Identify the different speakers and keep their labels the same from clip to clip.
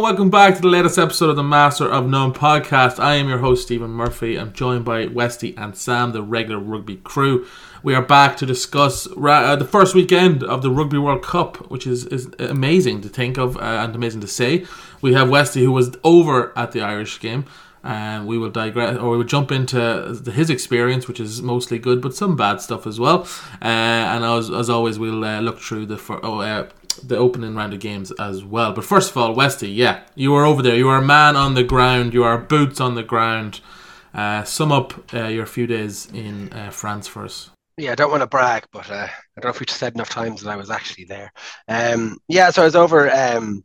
Speaker 1: and welcome back to the latest episode of the Master of None podcast. I am your host, Stephen Murphy. I'm joined by Westy and Sam, the regular rugby crew. We are back to discuss uh, the first weekend of the Rugby World Cup, which is, is amazing to think of uh, and amazing to say. We have Westy, who was over at the Irish game. And we will digress, or we will jump into his experience, which is mostly good, but some bad stuff as well. Uh, and as, as always, we'll uh, look through the for, oh, uh, the opening round of games as well. But first of all, Westy, yeah, you were over there. You were a man on the ground. You are boots on the ground. Uh, sum up uh, your few days in uh, France for us.
Speaker 2: Yeah, I don't want to brag, but uh, I don't know if we said enough times that I was actually there. Um, yeah, so I was over. Um,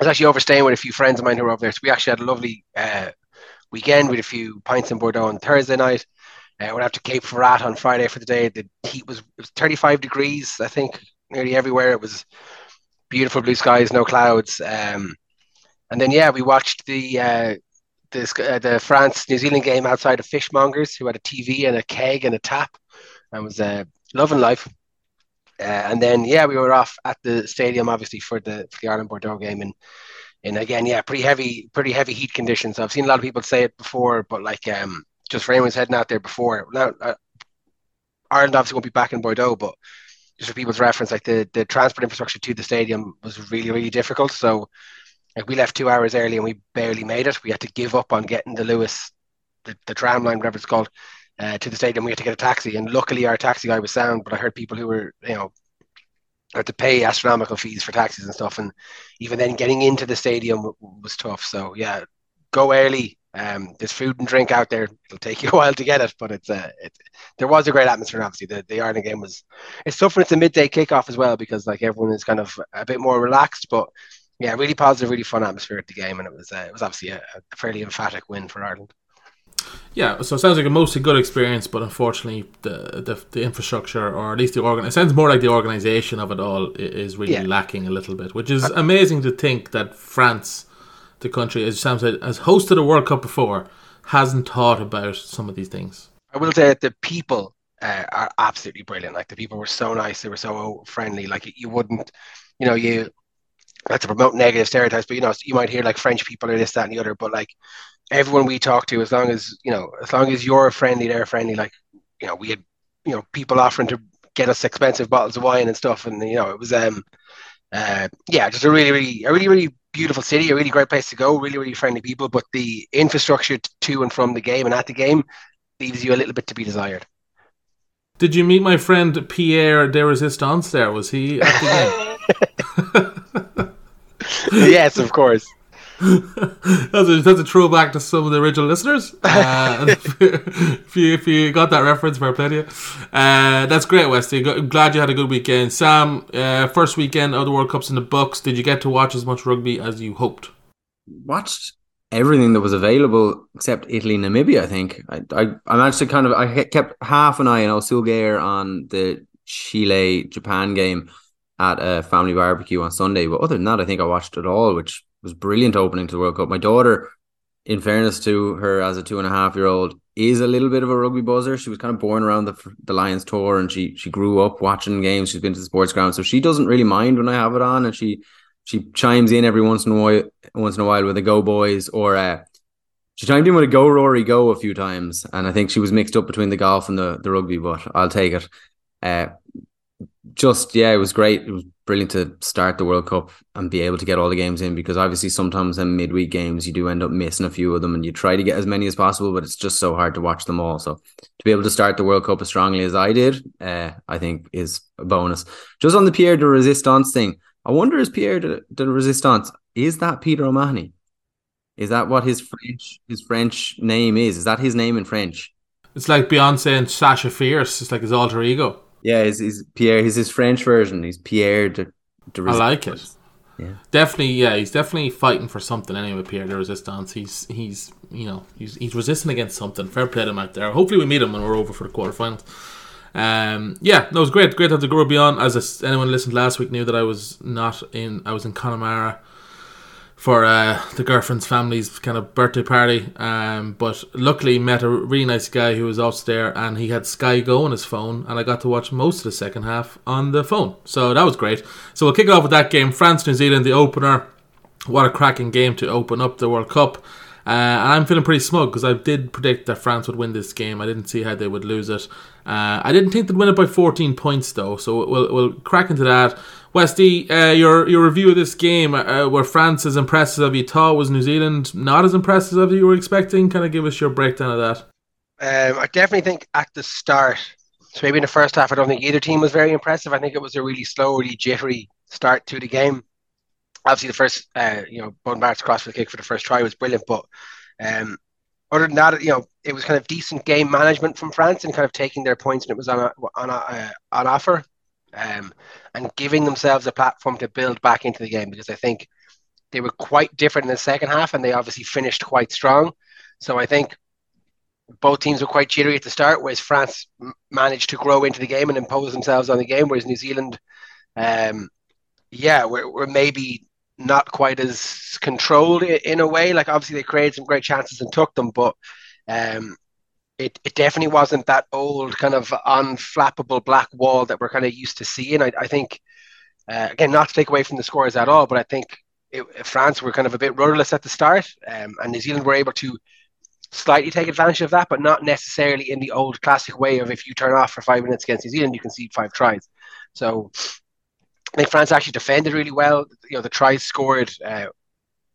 Speaker 2: I was actually over staying with a few friends of mine who were over there. So we actually had a lovely uh, weekend with a few pints in Bordeaux on Thursday night. Uh, went out to Cape Ferrat on Friday for the day. The heat was, it was 35 degrees, I think, nearly everywhere. It was beautiful blue skies, no clouds. Um, and then yeah, we watched the uh, uh, the France New Zealand game outside of Fishmongers, who had a TV and a keg and a tap, and was uh, loving life. Uh, and then yeah, we were off at the stadium obviously for the for the Ireland Bordeaux game, and and again yeah, pretty heavy pretty heavy heat conditions. I've seen a lot of people say it before, but like um, just for anyone's heading out there before now. Uh, Ireland obviously won't be back in Bordeaux, but just for people's reference, like the, the transport infrastructure to the stadium was really, really difficult. So like we left two hours early and we barely made it. We had to give up on getting the Lewis, the, the tram line, whatever it's called, uh, to the stadium. We had to get a taxi. And luckily our taxi guy was sound, but I heard people who were, you know, had to pay astronomical fees for taxis and stuff. And even then getting into the stadium was tough. So yeah, go early, um, there's food and drink out there. It'll take you a while to get it, but it's uh, it, there was a great atmosphere. Obviously, the, the Ireland game was. It's tough when it's a midday kickoff as well because like everyone is kind of a bit more relaxed. But yeah, really positive, really fun atmosphere at the game, and it was uh, it was obviously a, a fairly emphatic win for Ireland.
Speaker 1: Yeah, so it sounds like a mostly good experience, but unfortunately, the the, the infrastructure, or at least the organ, it sounds more like the organization of it all is really yeah. lacking a little bit, which is amazing to think that France the country, as Sam said, has hosted a World Cup before, hasn't thought about some of these things.
Speaker 2: I will say that the people uh, are absolutely brilliant. Like the people were so nice, they were so friendly. Like you wouldn't, you know, you not to promote negative stereotypes, but you know, you might hear like French people or this, that, and the other. But like everyone we talk to, as long as you know, as long as you're friendly, they're friendly. Like you know, we had you know people offering to get us expensive bottles of wine and stuff, and you know, it was um, uh, yeah, just a really, really, a really, really beautiful city, a really great place to go, really, really friendly people, but the infrastructure to and from the game and at the game leaves you a little bit to be desired.
Speaker 1: Did you meet my friend Pierre de Resistance there? Was he at the
Speaker 2: game? yes, of course.
Speaker 1: that's, a, that's a throwback to some of the original listeners. Uh, if, you, if you got that reference, fair play to you. Uh, that's great, Westy. Glad you had a good weekend. Sam, uh, first weekend of the World Cups in the books. Did you get to watch as much rugby as you hoped?
Speaker 3: Watched everything that was available except Italy, Namibia. I think I I, I managed to kind of I kept half an eye on Osul Gayer on the Chile Japan game at a family barbecue on Sunday. But other than that, I think I watched it all, which was brilliant opening to the World Cup. My daughter, in fairness to her as a two and a half year old, is a little bit of a rugby buzzer. She was kind of born around the the Lions tour, and she she grew up watching games. She's been to the sports ground, so she doesn't really mind when I have it on, and she she chimes in every once in a while, once in a while with a Go Boys or uh, she chimed in with a Go Rory Go a few times, and I think she was mixed up between the golf and the the rugby, but I'll take it. Uh, just yeah, it was great. It was brilliant to start the World Cup and be able to get all the games in because obviously sometimes in midweek games you do end up missing a few of them and you try to get as many as possible, but it's just so hard to watch them all. So to be able to start the World Cup as strongly as I did, uh, I think is a bonus. Just on the Pierre de Resistance thing, I wonder is Pierre de, de Resistance is that Peter O'Mahony? Is that what his French his French name is? Is that his name in French?
Speaker 1: It's like Beyonce and Sasha Fierce. It's like his alter ego.
Speaker 3: Yeah, he's, he's Pierre. He's his French version. He's Pierre de.
Speaker 1: de I like it. Yeah. Definitely, yeah, he's definitely fighting for something anyway. Pierre de Resistance. He's he's you know he's he's resisting against something. Fair play to him out there. Hopefully, we meet him when we're over for the quarterfinals. Um, yeah, that was great. Great to have the girl beyond. As anyone listened last week knew that I was not in. I was in Connemara for uh, the girlfriend's family's kind of birthday party. Um, but luckily met a really nice guy who was also there, and he had Sky Go on his phone, and I got to watch most of the second half on the phone. So that was great. So we'll kick off with that game: France New Zealand, the opener. what a cracking game to open up the World Cup. Uh, and I'm feeling pretty smug because I did predict that France would win this game. I didn't see how they would lose it. Uh, I didn't think they'd win it by 14 points though, so we'll we'll crack into that. Westy, uh, your your review of this game, uh, were France as impressive as you thought? Was New Zealand not as impressive as you were expecting? Kind of give us your breakdown of that.
Speaker 2: Um, I definitely think at the start, so maybe in the first half, I don't think either team was very impressive. I think it was a really slow, really jittery start to the game. Obviously, the first, uh, you know, Beauden Barrett's cross for the kick for the first try was brilliant, but um, other than that, you know, it was kind of decent game management from France and kind of taking their points and it was on a, on a, uh, on offer, um, and giving themselves a platform to build back into the game because I think they were quite different in the second half and they obviously finished quite strong. So I think both teams were quite jittery at the start, whereas France managed to grow into the game and impose themselves on the game, whereas New Zealand, um, yeah, we're, we're maybe not quite as controlled in a way. Like obviously they created some great chances and took them, but um, it, it definitely wasn't that old kind of unflappable black wall that we're kind of used to seeing. I, I think uh, again, not to take away from the scores at all, but I think it, France were kind of a bit rudderless at the start, um, and New Zealand were able to slightly take advantage of that, but not necessarily in the old classic way of if you turn off for five minutes against New Zealand, you can see five tries. So I think France actually defended really well. You know, the tries scored. Uh,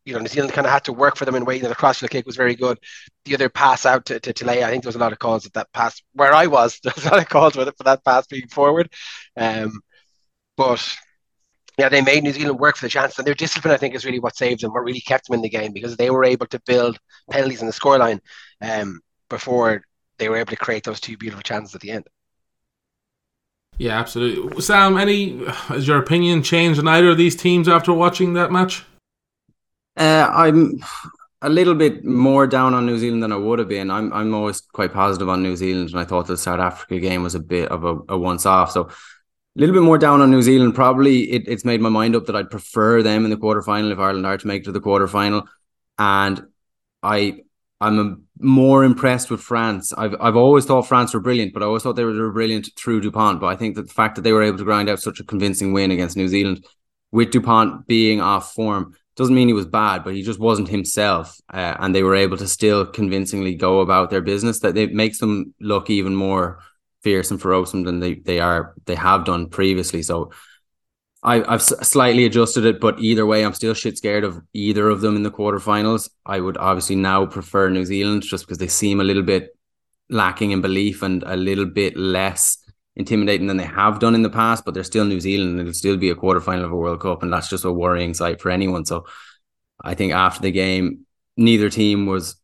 Speaker 2: you know, New Zealand kind of had to work for them in way that the crossfield kick was very good. The other pass out to, to Tele'a, I think there was a lot of calls at that pass where I was. There was a lot of calls it for that pass being forward. Um, but yeah, they made New Zealand work for the chance, and their discipline, I think, is really what saved them, what really kept them in the game because they were able to build penalties in the scoreline um, before they were able to create those two beautiful chances at the end.
Speaker 1: Yeah, absolutely. Sam, any has your opinion changed on either of these teams after watching that match?
Speaker 3: Uh, I'm a little bit more down on New Zealand than I would have been. I'm I'm always quite positive on New Zealand, and I thought the South Africa game was a bit of a, a once off. So a little bit more down on New Zealand. Probably it, it's made my mind up that I'd prefer them in the quarterfinal if Ireland are to make it to the quarterfinal. And I I'm more impressed with France. I've I've always thought France were brilliant, but I always thought they were brilliant through Dupont. But I think that the fact that they were able to grind out such a convincing win against New Zealand, with Dupont being off form, doesn't mean he was bad, but he just wasn't himself. Uh, and they were able to still convincingly go about their business. That it makes them look even more fierce and ferocious than they, they are they have done previously. So I, I've slightly adjusted it, but either way, I'm still shit scared of either of them in the quarterfinals. I would obviously now prefer New Zealand just because they seem a little bit lacking in belief and a little bit less intimidating than they have done in the past, but they're still New Zealand and it'll still be a quarterfinal of a World Cup, and that's just a worrying sight for anyone. So I think after the game, neither team was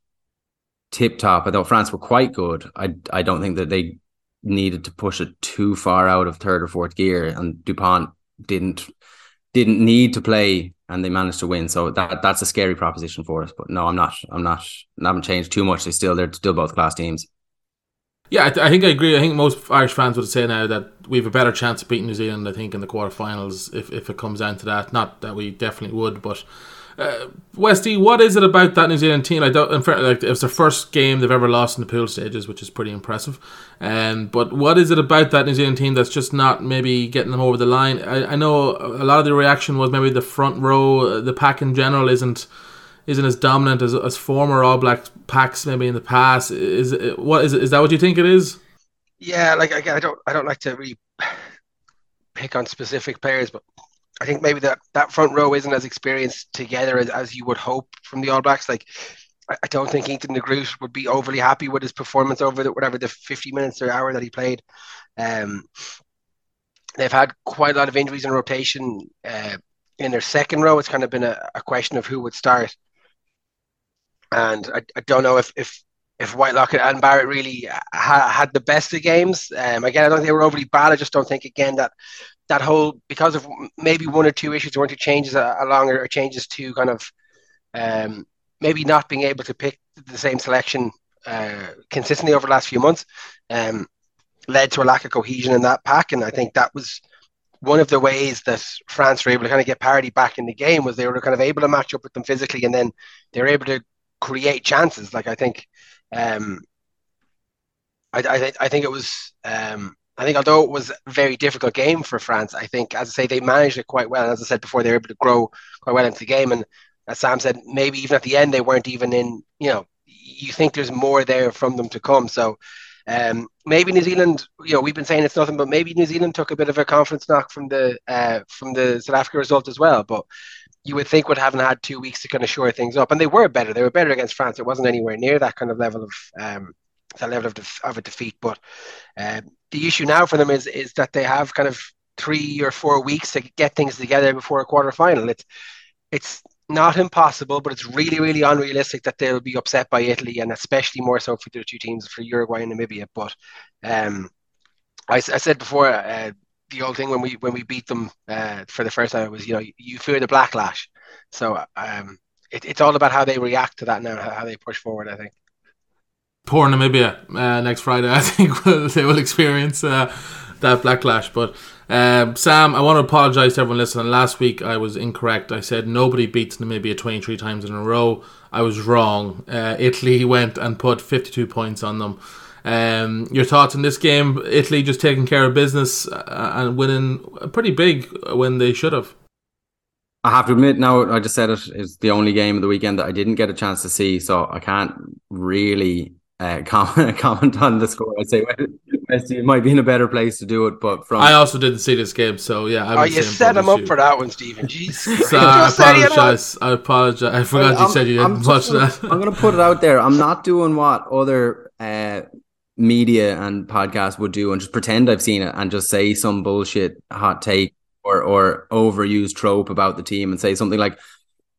Speaker 3: tip top. I thought France were quite good. I I don't think that they needed to push it too far out of third or fourth gear, and Dupont didn't didn't need to play, and they managed to win. So that that's a scary proposition for us. But no, I'm not. I'm not. I haven't changed too much. They still they're still both class teams.
Speaker 1: Yeah, I, th- I, think I agree. I think most Irish fans would say now that we have a better chance of beating New Zealand. I think in the quarterfinals, if if it comes down to that. Not that we definitely would, but uh, Westy, what is it about that New Zealand team? I don't. In fact, like it's the first game they've ever lost in the pool stages, which is pretty impressive. Um, but what is it about that New Zealand team that's just not maybe getting them over the line? I, I know a lot of the reaction was maybe the front row, uh, the pack in general isn't isn't as dominant as, as former All Black packs maybe in the past. Is it, what is it, is that what you think it is?
Speaker 2: Yeah, like I, don't I don't like to really pick on specific players, but I think maybe that that front row isn't as experienced together as, as you would hope from the All Blacks. Like, I, I don't think Ethan de Groot would be overly happy with his performance over the, whatever the 50 minutes or hour that he played. Um, they've had quite a lot of injuries in rotation. Uh, in their second row, it's kind of been a, a question of who would start. And I, I don't know if, if if Whitelock and Barrett really ha- had the best of games. Um, again, I don't think they were overly bad. I just don't think again that that whole because of maybe one or two issues, or two changes along or changes to kind of um, maybe not being able to pick the same selection uh, consistently over the last few months um, led to a lack of cohesion in that pack, and I think that was one of the ways that France were able to kind of get parity back in the game was they were kind of able to match up with them physically, and then they were able to create chances. Like I think, um, I, I, I think it was um, I think although it was a very difficult game for France, I think, as I say, they managed it quite well. And as I said before, they were able to grow quite well into the game. And as Sam said, maybe even at the end they weren't even in. You know, you think there's more there from them to come. So um, maybe New Zealand, you know, we've been saying it's nothing, but maybe New Zealand took a bit of a confidence knock from the uh, from the South Africa result as well. But you would think would having had two weeks to kind of shore things up, and they were better. They were better against France. It wasn't anywhere near that kind of level of um, that level of, def- of a defeat. But um, the issue now for them is is that they have kind of three or four weeks to get things together before a quarter final. It's it's not impossible, but it's really, really unrealistic that they'll be upset by Italy, and especially more so for the two teams for Uruguay and Namibia. But um, I, I said before, uh, the old thing when we when we beat them uh, for the first time was you know you fear the backlash. So um, it, it's all about how they react to that now, how they push forward. I think.
Speaker 1: Poor Namibia uh, next Friday. I think they will experience uh, that backlash, but. Um, Sam, I want to apologise to everyone listening. Last week I was incorrect. I said nobody beats Namibia 23 times in a row. I was wrong. Uh, Italy went and put 52 points on them. Um, your thoughts on this game? Italy just taking care of business uh, and winning pretty big when they should have.
Speaker 3: I have to admit, now I just said it is the only game of the weekend that I didn't get a chance to see, so I can't really uh, comment, comment on the score. I'd say Westy might be in a better place to do it, but from
Speaker 1: I also didn't see this game, so yeah.
Speaker 2: I oh, you set him up you. for that one, Stephen. Jeez.
Speaker 1: so I apologize. I apologize. I forgot well, you said you didn't I'm watch
Speaker 3: gonna,
Speaker 1: that.
Speaker 3: I'm going to put it out there. I'm not doing what other uh, media and podcasts would do and just pretend I've seen it and just say some bullshit hot take or or overused trope about the team and say something like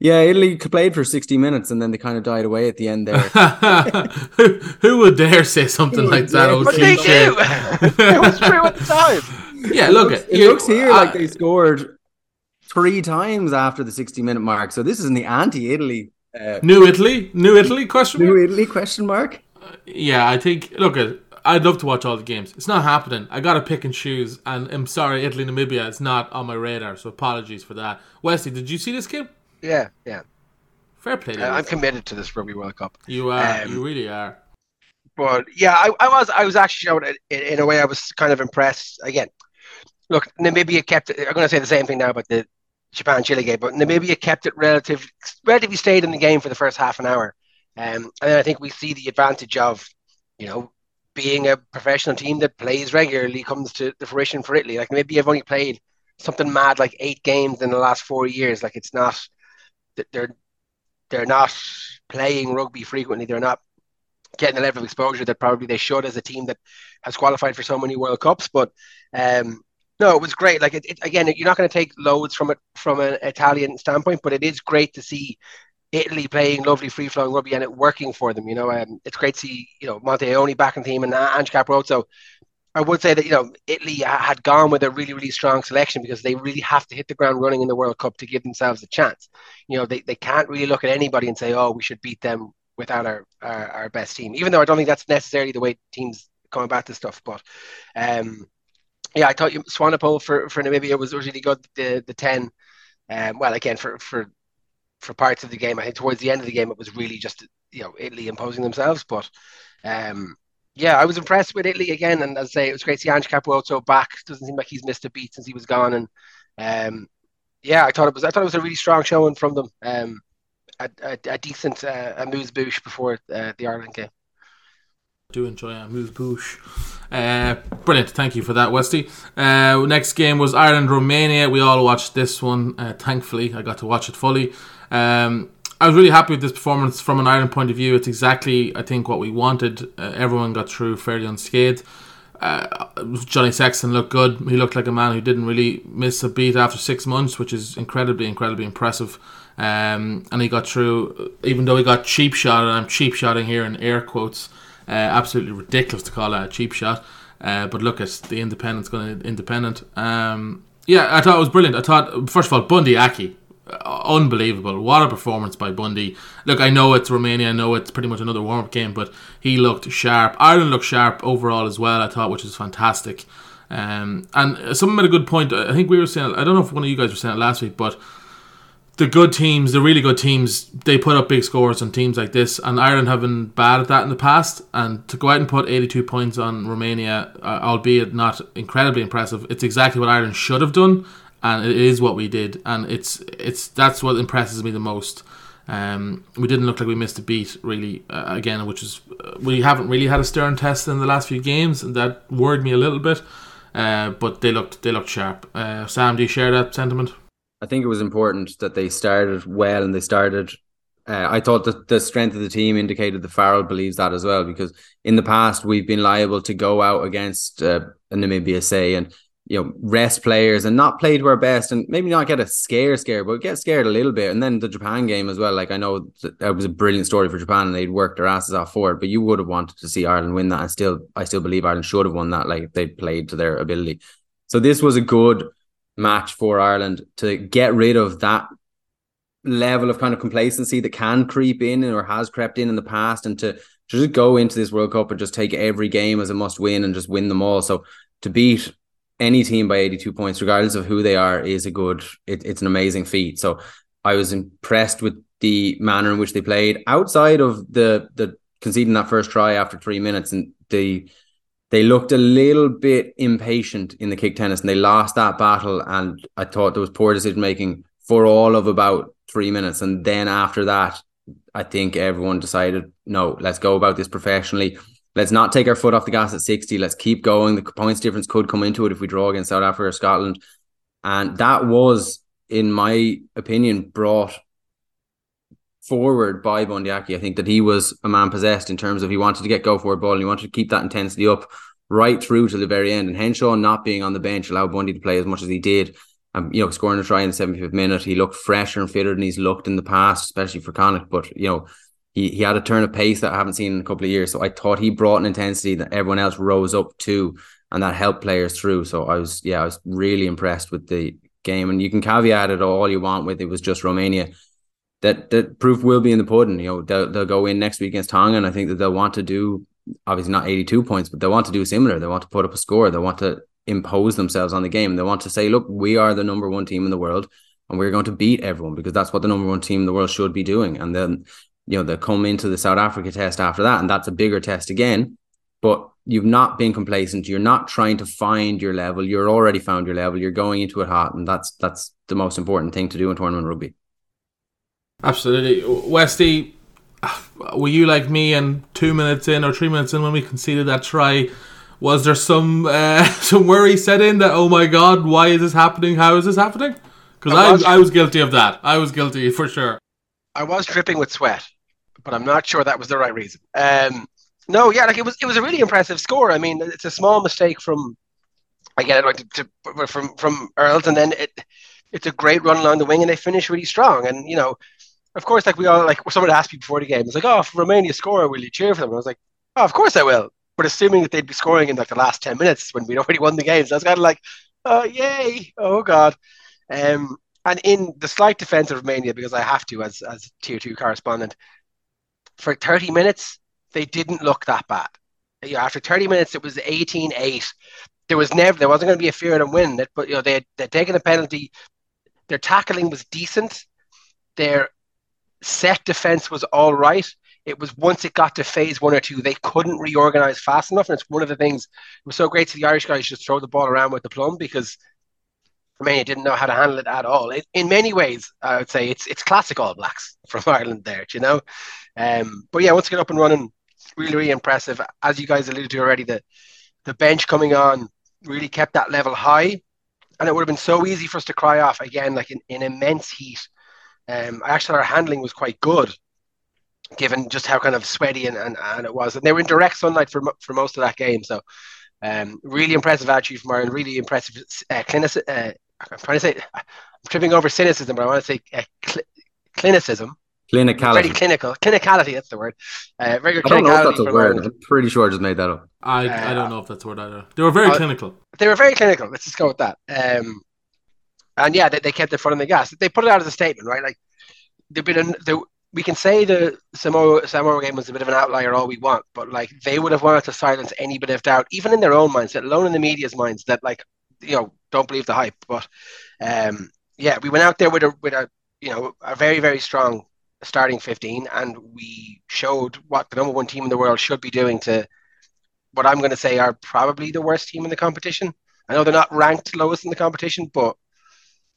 Speaker 3: yeah, Italy played for 60 minutes and then they kind of died away at the end there.
Speaker 1: who, who would dare say something like that?
Speaker 2: Old but they do. it was true at the time.
Speaker 1: Yeah, look,
Speaker 3: it looks, it looks here like they scored three times after the 60 minute mark. So this is in the anti Italy.
Speaker 1: Uh, New Italy? New Italy? Question
Speaker 3: New Italy? Question mark?
Speaker 1: Uh, yeah, I think, look, at I'd love to watch all the games. It's not happening. I got to pick and choose. And I'm sorry, Italy, Namibia, it's not on my radar. So apologies for that. Wesley, did you see this game?
Speaker 2: Yeah, yeah.
Speaker 1: Fair play.
Speaker 2: Uh, I'm committed to this Rugby World Cup.
Speaker 1: You are. Um, you really are.
Speaker 2: But yeah, I, I was. I was actually in, in a way. I was kind of impressed. Again, look, Namibia kept. I'm going to say the same thing now about the Japan Chile game, but Namibia kept it relative, relatively stayed in the game for the first half an hour. Um, and then I think we see the advantage of, you know, being a professional team that plays regularly comes to the fruition for Italy. Like maybe you've only played something mad like eight games in the last four years. Like it's not that they're they're not playing rugby frequently. They're not getting the level of exposure that probably they should as a team that has qualified for so many World Cups. But um, no, it was great. Like it, it, again, you're not going to take loads from it from an Italian standpoint, but it is great to see Italy playing lovely free flowing rugby and it working for them. You know, um, it's great to see you know Monte Ioane back in the team and Ange Capuozzo I would say that you know Italy had gone with a really really strong selection because they really have to hit the ground running in the World Cup to give themselves a chance. You know they, they can't really look at anybody and say oh we should beat them without our, our, our best team. Even though I don't think that's necessarily the way teams come about to stuff. But um, yeah, I thought you, Swanepoel for for Namibia was, was really good. The the ten, um, well again for for for parts of the game. I think towards the end of the game it was really just you know Italy imposing themselves, but. Um, yeah, I was impressed with Italy again, and as I say, it was great to see Ange Capuozzo back. Doesn't seem like he's missed a beat since he was gone, and um, yeah, I thought it was I thought it was a really strong showing from them. Um, a, a, a decent uh, amuse bouche before uh, the Ireland game.
Speaker 1: Do enjoy amuse bouche. Uh, brilliant, thank you for that, Westy. Uh, next game was Ireland Romania. We all watched this one. Uh, thankfully, I got to watch it fully. Um, I was really happy with this performance from an Ireland point of view. It's exactly, I think, what we wanted. Uh, everyone got through fairly unscathed. Uh, Johnny Sexton looked good. He looked like a man who didn't really miss a beat after six months, which is incredibly, incredibly impressive. Um, and he got through, even though he got cheap shot, and I'm cheap shotting here in air quotes. Uh, absolutely ridiculous to call that a cheap shot. Uh, but look at the independent's going to independent. Um, yeah, I thought it was brilliant. I thought, first of all, Bundee Aki unbelievable. What a performance by Bundee. Look, I know it's Romania, I know it's pretty much another warm up game, but he looked sharp. Ireland looked sharp overall as well, I thought, which is fantastic. Um, and someone made a good point. I think we were saying, I don't know if one of you guys were saying it last week, but the good teams, the really good teams, they put up big scores on teams like this, and Ireland have been bad at that in the past. And to go out and put 82 points on Romania, uh, albeit not incredibly impressive, it's exactly what Ireland should have done and it is what we did, and it's it's that's what impresses me the most. Um, we didn't look like we missed a beat really uh, again, which is uh, we haven't really had a stern test in the last few games, and that worried me a little bit. Uh, but they looked they looked sharp. Uh, Sam, do you share that sentiment?
Speaker 3: I think it was important that they started well and they started. Uh, I thought that the strength of the team indicated that Farrell believes that as well because in the past we've been liable to go out against uh, Namibia, say, and you know, rest players and not play to our best and maybe not get a scare scare, but get scared a little bit. And then the Japan game as well. Like I know that was a brilliant story for Japan and they'd worked their asses off for it, but you would have wanted to see Ireland win that. And still, I still believe Ireland should have won that. Like they played to their ability. So this was a good match for Ireland to get rid of that level of kind of complacency that can creep in or has crept in in the past and to, to just go into this World Cup and just take every game as a must win and just win them all. So to beat any team by 82 points, regardless of who they are, is a good, it, it's an amazing feat. So I was impressed with the manner in which they played outside of the, the conceding that first try after three minutes and the, they looked a little bit impatient in the kick tennis and they lost that battle. And I thought there was poor decision making for all of about three minutes. And then after that, I think everyone decided, no, let's go about this professionally let's not take our foot off the gas at 60. Let's keep going. The points difference could come into it if we draw against South Africa or Scotland. And that was, in my opinion, brought forward by Bundee Aki. I think that he was a man possessed in terms of he wanted to get go for a ball and he wanted to keep that intensity up right through to the very end. And Henshaw not being on the bench allowed Bundee to play as much as he did. Um, you know, scoring a try in the 75th minute. He looked fresher and fitter than he's looked in the past, especially for Connacht. But, you know, he, he had a turn of pace that I haven't seen in a couple of years. So I thought he brought an intensity that everyone else rose up to, and that helped players through. So I was, yeah, I was really impressed with the game. And you can caveat it all you want with it was just Romania. That that proof will be in the pudding. You know, they'll, they'll go in next week against Tonga, and I think that they'll want to do obviously not 82 points, but they want to do similar. They want to put up a score. They want to impose themselves on the game. They want to say, look, we are the number one team in the world and we're going to beat everyone because that's what the number one team in the world should be doing. And then you know, they'll come into the South Africa test after that, and that's a bigger test again. But you've not been complacent. You're not trying to find your level. You're already found your level. You're going into it hot, and that's that's the most important thing to do in tournament rugby.
Speaker 1: Absolutely, Westy. Were you like me, and two minutes in or three minutes in when we conceded that try? Was there some uh, some worry set in that oh my god, why is this happening? How is this happening? Because I, I was guilty of that. I was guilty for sure.
Speaker 2: I was dripping with sweat, but I'm not sure that was the right reason. Um, no, yeah, like it was it was a really impressive score. I mean, it's a small mistake from I get it like to, to, from from Earls, and then it it's a great run along the wing, and they finish really strong. And you know, of course, like we all like someone asked me before the game, it's like, oh, if Romania score, will you cheer for them? And I was like, oh, of course I will. But assuming that they'd be scoring in like the last ten minutes when we'd already won the game, so I was kind of like, oh, yay, oh god. Um, and in the slight defense of Romania, because I have to as as tier two correspondent, for 30 minutes, they didn't look that bad. You know, after 30 minutes, it was 18-8. There was never there wasn't going to be a fear of them winning it, but you know, they had they'd taken a penalty. Their tackling was decent. Their set defense was all right. It was once it got to phase one or two, they couldn't reorganize fast enough. And it's one of the things it was so great to the Irish guys just throw the ball around with the plum because Romania didn't know how to handle it at all. It, in many ways, I would say it's it's classic All Blacks from Ireland there, you know. Um, but yeah, once you get up and running, really really impressive. As you guys alluded to already, the the bench coming on really kept that level high, and it would have been so easy for us to cry off again, like in, in immense heat. Um, actually, our handling was quite good, given just how kind of sweaty and, and, and it was, and they were in direct sunlight for for most of that game. So, um, really impressive attitude from Ireland. Really impressive uh, clinic, uh, I'm trying to say, I'm tripping over cynicism, but I want to say uh, cl- clinicism.
Speaker 3: Clinicality.
Speaker 2: Very clinical. Clinicality, that's the word. Uh, very
Speaker 3: I don't know if that's a word. Ireland. I'm pretty sure I just made that up.
Speaker 1: I, uh, I don't know if that's a word either. They were very uh, clinical.
Speaker 2: They were very clinical. Let's just go with that. Um, and yeah, they, they kept their foot on the gas. They put it out as a statement, right? Like, they've been, a, they, we can say the Samoa, Samoa game was a bit of an outlier all we want, but like they would have wanted to silence any bit of doubt, even in their own minds, let alone in the media's minds, that like you know don't believe the hype. But um, yeah, we went out there with a with a you know a very very strong starting 15 and we showed what the number one team in the world should be doing to what I'm going to say are probably the worst team in the competition. I know they're not ranked lowest in the competition, but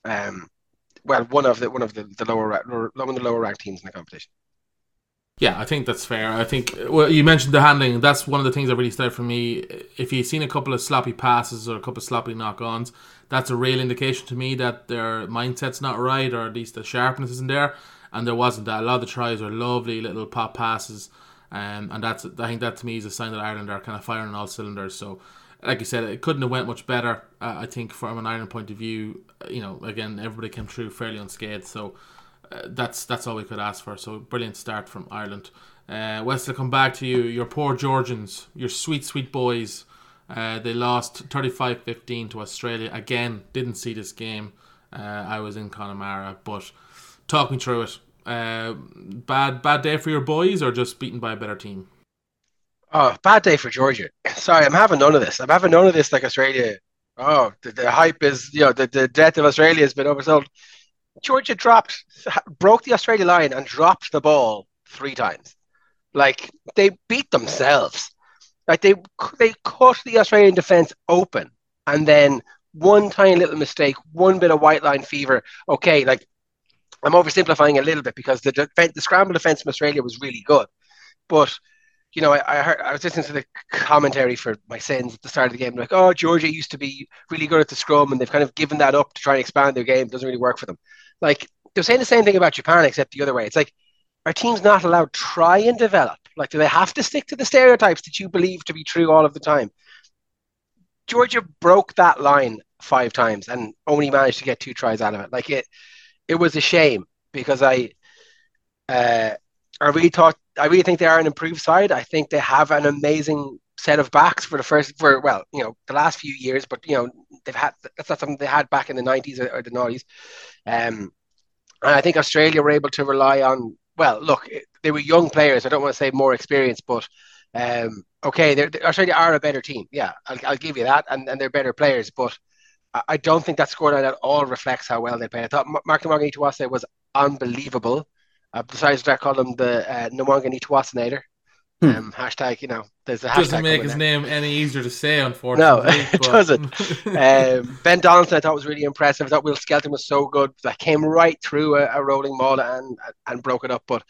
Speaker 2: um, well, one of the one of the, the lower one of the lower ranked teams in the competition.
Speaker 1: Yeah, I think that's fair. I think well, you mentioned the handling. That's one of the things that really stood out for me. If you've seen a couple of sloppy passes or a couple of sloppy knock-ons, that's a real indication to me that their mindset's not right, or at least the sharpness isn't there. And there wasn't that. A lot of the tries are lovely little pop passes, um, and that's I think that to me is a sign that Ireland are kind of firing all cylinders. So, like you said, it couldn't have went much better. Uh, I think from an Ireland point of view, you know, again, everybody came through fairly unscathed. So uh, that's that's all we could ask for. So brilliant start from Ireland. Uh, I'll come back to you. Your poor Georgians, your sweet, sweet boys. Uh, they lost 35 15 to Australia. Again, didn't see this game. Uh, I was in Connemara, but talking through it. Uh, bad bad day for your boys, or just beaten by a better team?
Speaker 2: Oh, bad day for Georgia. Sorry, I'm having none of this. I'm having none of this like Australia. Oh, the, the hype is, you know, the, the death of Australia has been oversold. Georgia dropped, broke the Australia line and dropped the ball three times. Like they beat themselves. Like they they cut the Australian defense open, and then one tiny little mistake, one bit of white line fever. Okay, like I'm oversimplifying a little bit because the defense, the scramble defense from Australia was really good, but you know, I, I, heard I was listening to the commentary for my sins at the start of the game, like, oh, Georgia used to be really good at the scrum, and they've kind of given that up to try and expand their game. It doesn't really work for them. Like they're saying the same thing about Japan, except the other way. It's like our teams not allowed to try and develop? Like, do they have to stick to the stereotypes that you believe to be true all of the time? Georgia broke that line five times and only managed to get two tries out of it. Like it, it was a shame because I, uh, I really thought I really think they are an improved side. I think they have an amazing set of backs for the first for well, you know, the last few years, but you know, they've had that's not something they had back in the nineties or, or, the nineties. Um, and I think Australia were able to rely on well, look, they were young players. I don't want to say more experience, but um, okay, they're, they're, Australia are a better team. Yeah, I'll, I'll give you that, and, and they're better players. But I, I don't think that scoreline at all reflects how well they played. I thought Mark Nawaqanitawase was unbelievable. I've decided to call him the uh, Nawanganitawasinator. Hmm. Um, hashtag, you know, there's a hashtag.
Speaker 1: Doesn't make his there. name any easier to say, unfortunately.
Speaker 2: No, it doesn't. um, ben Donaldson, I thought was really impressive. I thought Will Skelton was so good that came right through a, a rolling maul and and broke it up. But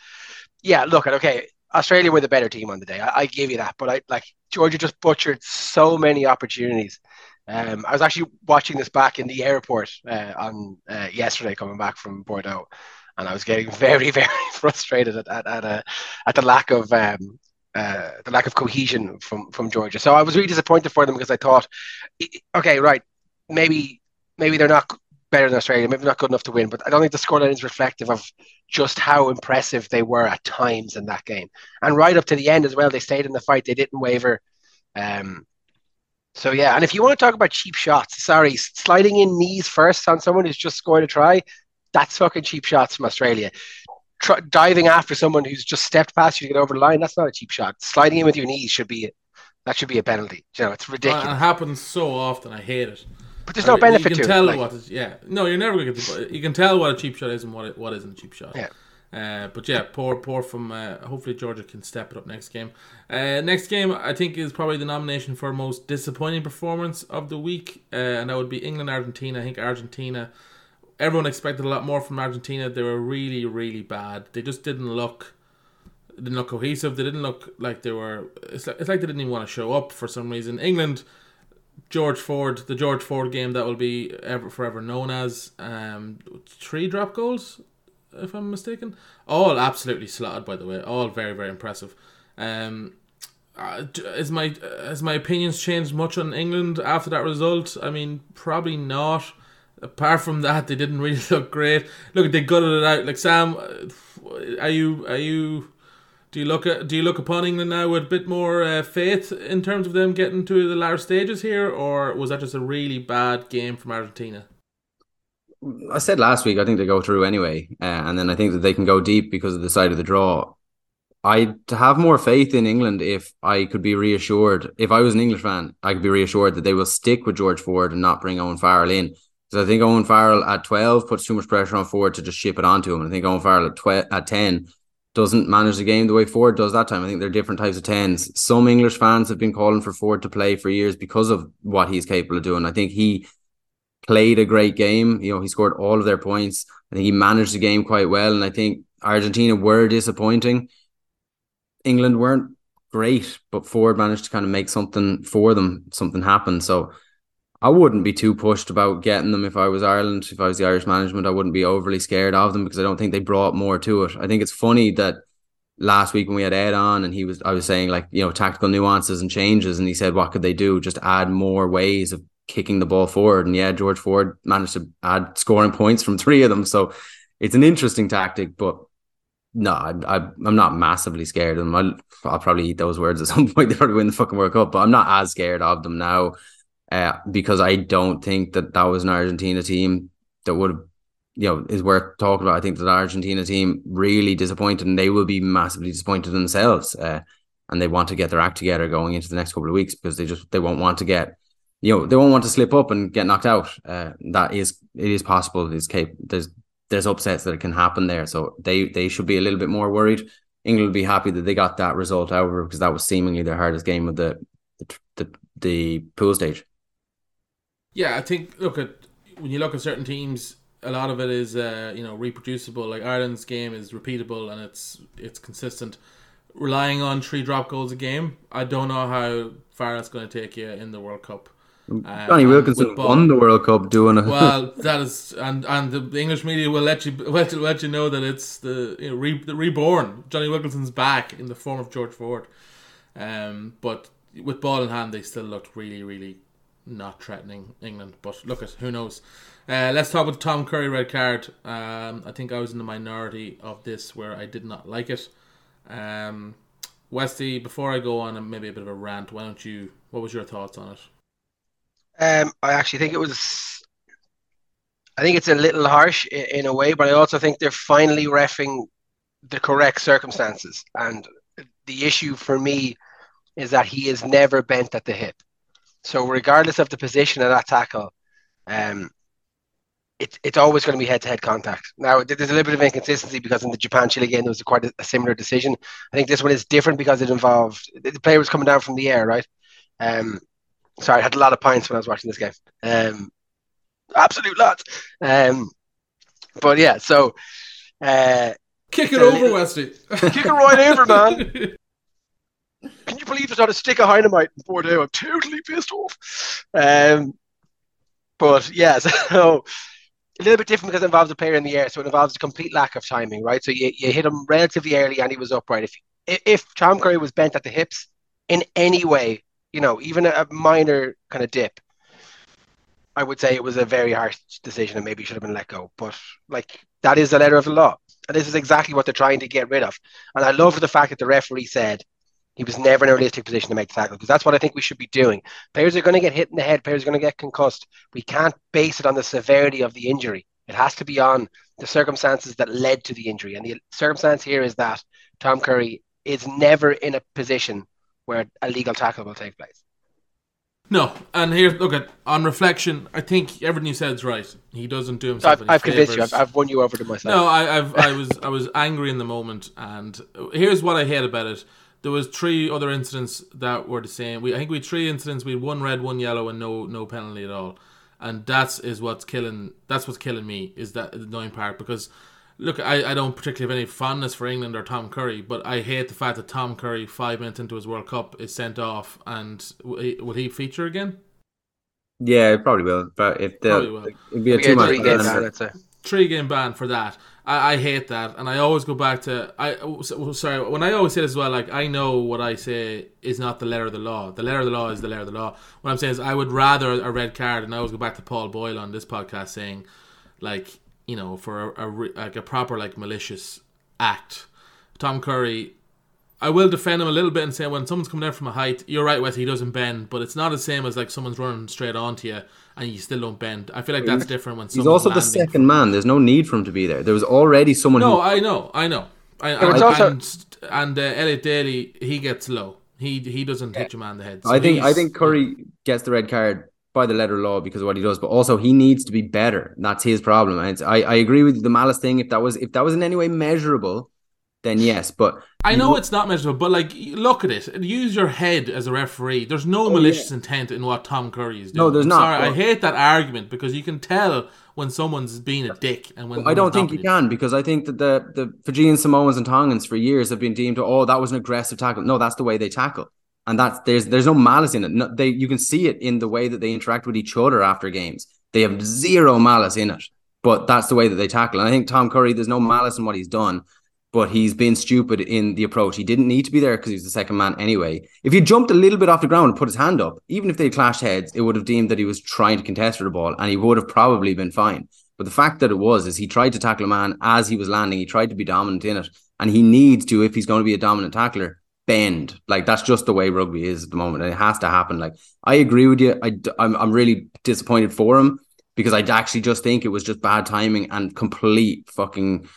Speaker 2: yeah, look at okay, Australia were the better team on the day. I, I give you that, but I like Georgia just butchered so many opportunities. Um, I was actually watching this back in the airport uh, on uh, yesterday, coming back from Bordeaux, and I was getting very, very frustrated at at, at, uh, at the lack of um, uh, the lack of cohesion from from Georgia. So I was really disappointed for them because I thought, okay, right, maybe maybe they're not better than Australia, maybe not good enough to win, but I don't think the scoreline is reflective of just how impressive they were at times in that game. And right up to the end as well, they stayed in the fight, they didn't waver. Um, so yeah, and if you want to talk about cheap shots, sorry, sliding in knees first on someone who's just scored a try, that's fucking cheap shots from Australia tr- diving after someone who's just stepped past you to get over the line, that's not a cheap shot. Sliding in with your knees should be that should be a penalty. You know, it's ridiculous.
Speaker 1: It happens so often. I hate it.
Speaker 2: But there's no benefit
Speaker 1: you can
Speaker 2: to
Speaker 1: tell
Speaker 2: it. Like,
Speaker 1: what is, yeah. No, you're never going to get the, You can tell what a cheap shot is and what it, what isn't a cheap shot.
Speaker 2: Yeah.
Speaker 1: Uh, but yeah, poor, poor from. Uh, hopefully, Georgia can step it up next game. Uh, next game, I think, is probably the nomination for most disappointing performance of the week, uh, and that would be England Argentina. I think Argentina everyone expected a lot more from Argentina. They were really, really bad. They just didn't look didn't look cohesive. They didn't look like they were. It's like, it's like they didn't even want to show up for some reason. England, George Ford, the George Ford game that will be ever forever known as um, three drop goals, if I'm mistaken. All absolutely slotted, by the way. All very very impressive. Um, uh, is my has my opinions changed much on England after that result? I mean, probably not apart from that, they didn't really look great. Look, they gutted it out. Like Sam, uh, are you are you? Do you look at do you look upon England now with a bit more uh, faith in terms of them getting to the latter stages here, or was that just a really bad game from Argentina?
Speaker 3: I said last week I think they go through anyway, uh, and then I think that they can go deep because of the side of the draw. I to have more faith in England if I could be reassured. If I was an English fan, I could be reassured that they will stick with George Ford and not bring Owen Farrell in. I think Owen Farrell at 12 puts too much pressure on Ford to just ship it onto him. And I think Owen Farrell at, 12, at 10 doesn't manage the game the way Ford does that time. I think they're different types of 10s. Some English fans have been calling for Ford to play for years because of what he's capable of doing. I think he played a great game. You know, he scored all of their points. I think he managed the game quite well, and I think Argentina were disappointing. England weren't great, but Ford managed to kind of make something for them, something happen. So I wouldn't be too pushed about getting them if I was Ireland, if I was the Irish management. I wouldn't be overly scared of them because I don't think they brought more to it. I think it's funny that last week when we had Ed on and he was I was saying like, you know, tactical nuances and changes and he said what could they do? Just add more ways of kicking the ball forward. And yeah, George Ford managed to add scoring points from three of them. So it's an interesting tactic, but no, I, am not massively scared of them. I'll, I'll, probably eat those words at some point. They probably win the fucking World Cup, but I'm not as scared of them now uh, because I don't think that that was an Argentina team that would you know, is worth talking about. I think that Argentina team really disappointed and they will be massively disappointed themselves. Uh, and they want to get their act together going into the next couple of weeks because they just they won't want to get you know they won't want to slip up and get knocked out. Uh, that is it is possible. It's cap- there's there's upsets that can happen there. So they they should be a little bit more worried. England will be happy that they got that result, however, because that was seemingly their hardest game of the the the, the pool stage.
Speaker 1: Yeah, I think look at when you look at certain teams, a lot of it is uh, you know reproducible. Like Ireland's game is repeatable and it's it's consistent. Relying on three drop goals a game, I don't know how far that's going to take you in the World Cup.
Speaker 3: Um, Jonny Wilkinson won the World Cup doing it.
Speaker 1: Well, that is, and and the English media will let you let, let you know that it's the you know, re, the reborn. Jonny Wilkinson's back in the form of George Ford. Um, but with ball in hand, they still looked really, really not threatening England. But look at who knows. Uh, let's talk about Tom Curry red card. Um, I think I was in the minority of this where I did not like it. Um, Westy, before I go on and maybe a bit of a rant, why don't you? What was your thoughts on it?
Speaker 2: Um, I actually think it was. I think it's a little harsh in, in a way, but I also think they're finally refing the correct circumstances. And the issue for me is that he is never bent at the hip. So regardless of the position of that tackle, um, it's it's always going to be head to head contact. Now there's a little bit of inconsistency because in the Japan Chile game there was quite a, a, similar decision. I think this one is different because it involved the player was coming down from the air, right? Um, sorry, I had a lot of pints when I was watching this game. Um, absolute lot. Um, but yeah, so uh,
Speaker 1: kick it over, Westy.
Speaker 2: kick it right over, man. Can you believe there's not a stick of dynamite in Bordeaux? I'm totally pissed off. Um, but yeah, so a little bit different because it involves a player in the air, so it involves a complete lack of timing, right? So you, you hit him relatively early and he was upright. If if Tom Curry was bent at the hips in any way, you know, even a minor kind of dip, I would say it was a very harsh decision and maybe should have been let go. But like that is the letter of the law. And this is exactly what they're trying to get rid of. And I love the fact that the referee said he was never in a realistic position to make the tackle because that's what I think we should be doing. Players are going to get hit in the head, players are going to get concussed. We can't base it on the severity of the injury. It has to be on the circumstances that led to the injury. And the circumstance here is that Tom Curry is never in a position where a legal tackle will take place.
Speaker 1: No, and here, look at on reflection. I think everything you said is right. He doesn't do himself.
Speaker 2: I've, I've convinced you. I've, I've, won you over to myself.
Speaker 1: No, I, I've, I was, I was angry in the moment, and here's what I hate about it. There was three other incidents that were the same. We, I think we had three incidents. We had one red, one yellow, and no, no penalty at all. And that's is what's killing. That's what's killing me. Is that the annoying part because look, I, I don't particularly have any fondness for England or Tom Curry, but I hate the fact that Tom Curry, five minutes into his World Cup, is sent off. And will he feature again?
Speaker 3: Yeah, it probably will. But if the will. it'd be a two
Speaker 2: three game ban,
Speaker 1: three game ban for that. I, I hate that, and I always go back to I. Sorry, when I always say this as well, like I know what I say is not the letter of the law. The letter of the law is the letter of the law. What I'm saying is I would rather a red card, and I always go back to Paul Boyle on this podcast saying, like you know, for a, a like a proper like malicious act. Tom Curry, I will defend him a little bit and say when someone's coming down from a height, you're right, Wes, he doesn't bend, but it's not the same as like someone's running straight onto you and you still don't bend. I feel like that's different when someone's.
Speaker 3: he's also the second man. There's no need for him to be there. There was already someone.
Speaker 1: No,
Speaker 3: who...
Speaker 1: I know, I know. I, and, also... and, and uh, Elliot Daly, he gets low. He he doesn't yeah. hit your man in the head.
Speaker 3: So I think I think Curry gets the red card by the letter of law because of what he does, but also he needs to be better. That's his problem. And I, I agree with the malice thing. If that was if that was in any way measurable, then yes. But
Speaker 1: I know it's not measurable, but like look at it. Use your head as a referee. There's no oh, malicious intent in what Tom Curry is doing.
Speaker 3: Oh, No, there's not,
Speaker 1: Sorry, I hate that argument because you can tell when someone's being a dick and when
Speaker 3: I don't think you can because I think that the the Fijian Samoans and Tongans for years have been deemed to oh that was an aggressive tackle. No, that's the way they tackle, and that's there's there's no malice in it. No, they you can see it in the way that they interact with each other after games. They have zero malice in it, but that's the way that they tackle. And I think Tom Curry, there's no malice in what he's done, but he's been stupid in the approach. He didn't need to be there because he was the second man anyway. If he jumped a little bit off the ground and put his hand up, even if they clashed heads, it would have deemed that he was trying to contest for the ball, and he would have probably been fine. But the fact that it was is he tried to tackle a man as he was landing. He tried to be dominant in it, and he needs to if he's going to be a dominant tackler. Bend like that's just the way rugby is at the moment, and it has to happen. Like I agree with you. I I'm I'm really disappointed for him because I actually just think it was just bad timing and complete fucking.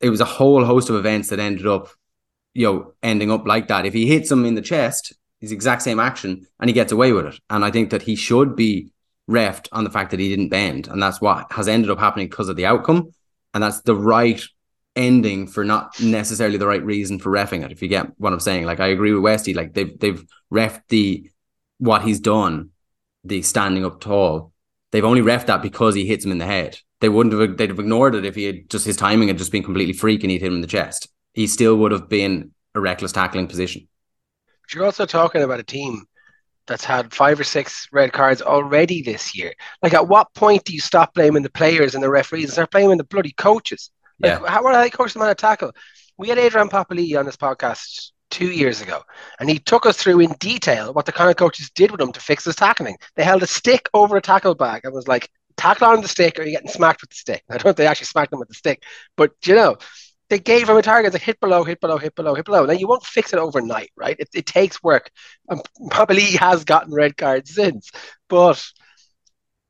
Speaker 3: It was a whole host of events that ended up, you know, ending up like that. If he hits him in the chest, the exact same action, and he gets away with it. And I think that he should be refed on the fact that he didn't bend, and that's what has ended up happening because of the outcome, and that's the right ending for not necessarily the right reason for refing it. If you get what I'm saying, like I agree with Westy, like they've they've refed the what he's done, the standing up tall. They've only refed that because he hits him in the head. They wouldn't have they'd have ignored it if he had just his timing had just been completely freak and he'd hit him in the chest. He still would have been a reckless tackling position.
Speaker 2: But you're also talking about a team that's had five or six red cards already this year. Like, at what point do you stop blaming the players and the referees and start blaming the bloody coaches? Like,
Speaker 3: Yeah.
Speaker 2: how are they coaching them on a tackle? We had Adrian Papali on this podcast two years ago, and he took us through in detail what the kind of coaches did with him to fix his tackling. They held a stick over a tackle bag and was like, tackle on the stick or you're getting smacked with the stick. I don't think they actually smacked him with the stick, but you know, they gave him a target like hit below, hit below, hit below, hit below. Now you won't fix it overnight, right? It, it takes work. And Papali has gotten red cards since, but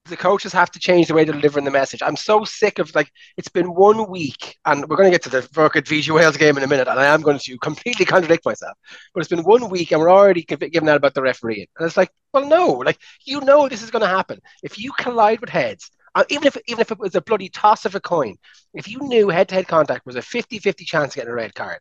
Speaker 2: the coaches have to change the way they're delivering the message. I'm so sick of like it's been one week, and we're going to get to the Verkut Fiji Wales game in a minute, and I am going to completely contradict myself. But it's been one week, and we're already giv- giving out about the refereeing, and it's like, well, no, like you know this is going to happen if you collide with heads. Even if even if it was a bloody toss of a coin, if you knew head-to-head contact was a 50-50 chance of getting a red card,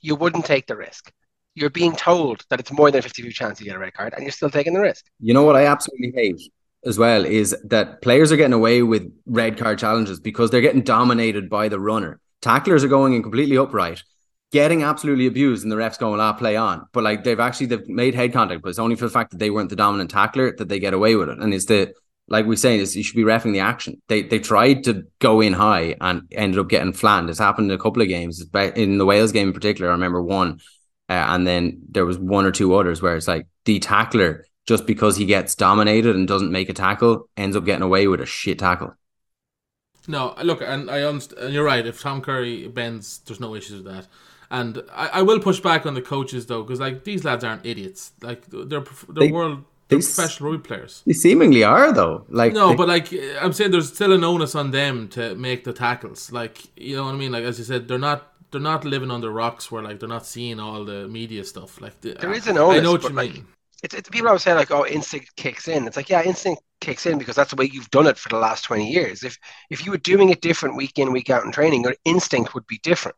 Speaker 2: you wouldn't take the risk. You're being told that it's more than a 50-50 chance to get a red card, and you're still taking the risk.
Speaker 3: You know what I absolutely hate as well is that players are getting away with red card challenges because they're getting dominated by the runner. Tacklers are going in completely upright, getting absolutely abused, and the refs going, "Ah, play on." But like they've actually they've made head contact, but it's only for the fact that they weren't the dominant tackler that they get away with it. And it's the like we saying is you should be refing the action. They they tried to go in high and ended up getting flattened. It's happened in a couple of games but in the Wales game in particular. I remember one, uh, and then there was one or two others where it's like the tackler just because he gets dominated and doesn't make a tackle, ends up getting away with a shit tackle.
Speaker 1: No, look, and I understand. And you're right. If Tom Curry bends, there's no issues with that. And I, I will push back on the coaches though, because like these lads aren't idiots. Like they're prof- they're
Speaker 3: They-
Speaker 1: world they're
Speaker 3: they s-
Speaker 1: professional rugby players.
Speaker 3: They seemingly are though. Like
Speaker 1: No,
Speaker 3: they-
Speaker 1: but like I'm saying, there's still an onus on them to make the tackles. Like you know what I mean? Like as you said, they're not they're not living under rocks where like they're not seeing all the media stuff. Like the,
Speaker 2: There is an onus,
Speaker 1: I
Speaker 2: onus,
Speaker 1: know what you
Speaker 2: like,
Speaker 1: mean.
Speaker 2: It's, it's people always say like, oh, instinct kicks in. It's like, yeah, instinct kicks in because that's the way you've done it for the last twenty years. If if you were doing it different week in week out in training, your instinct would be different.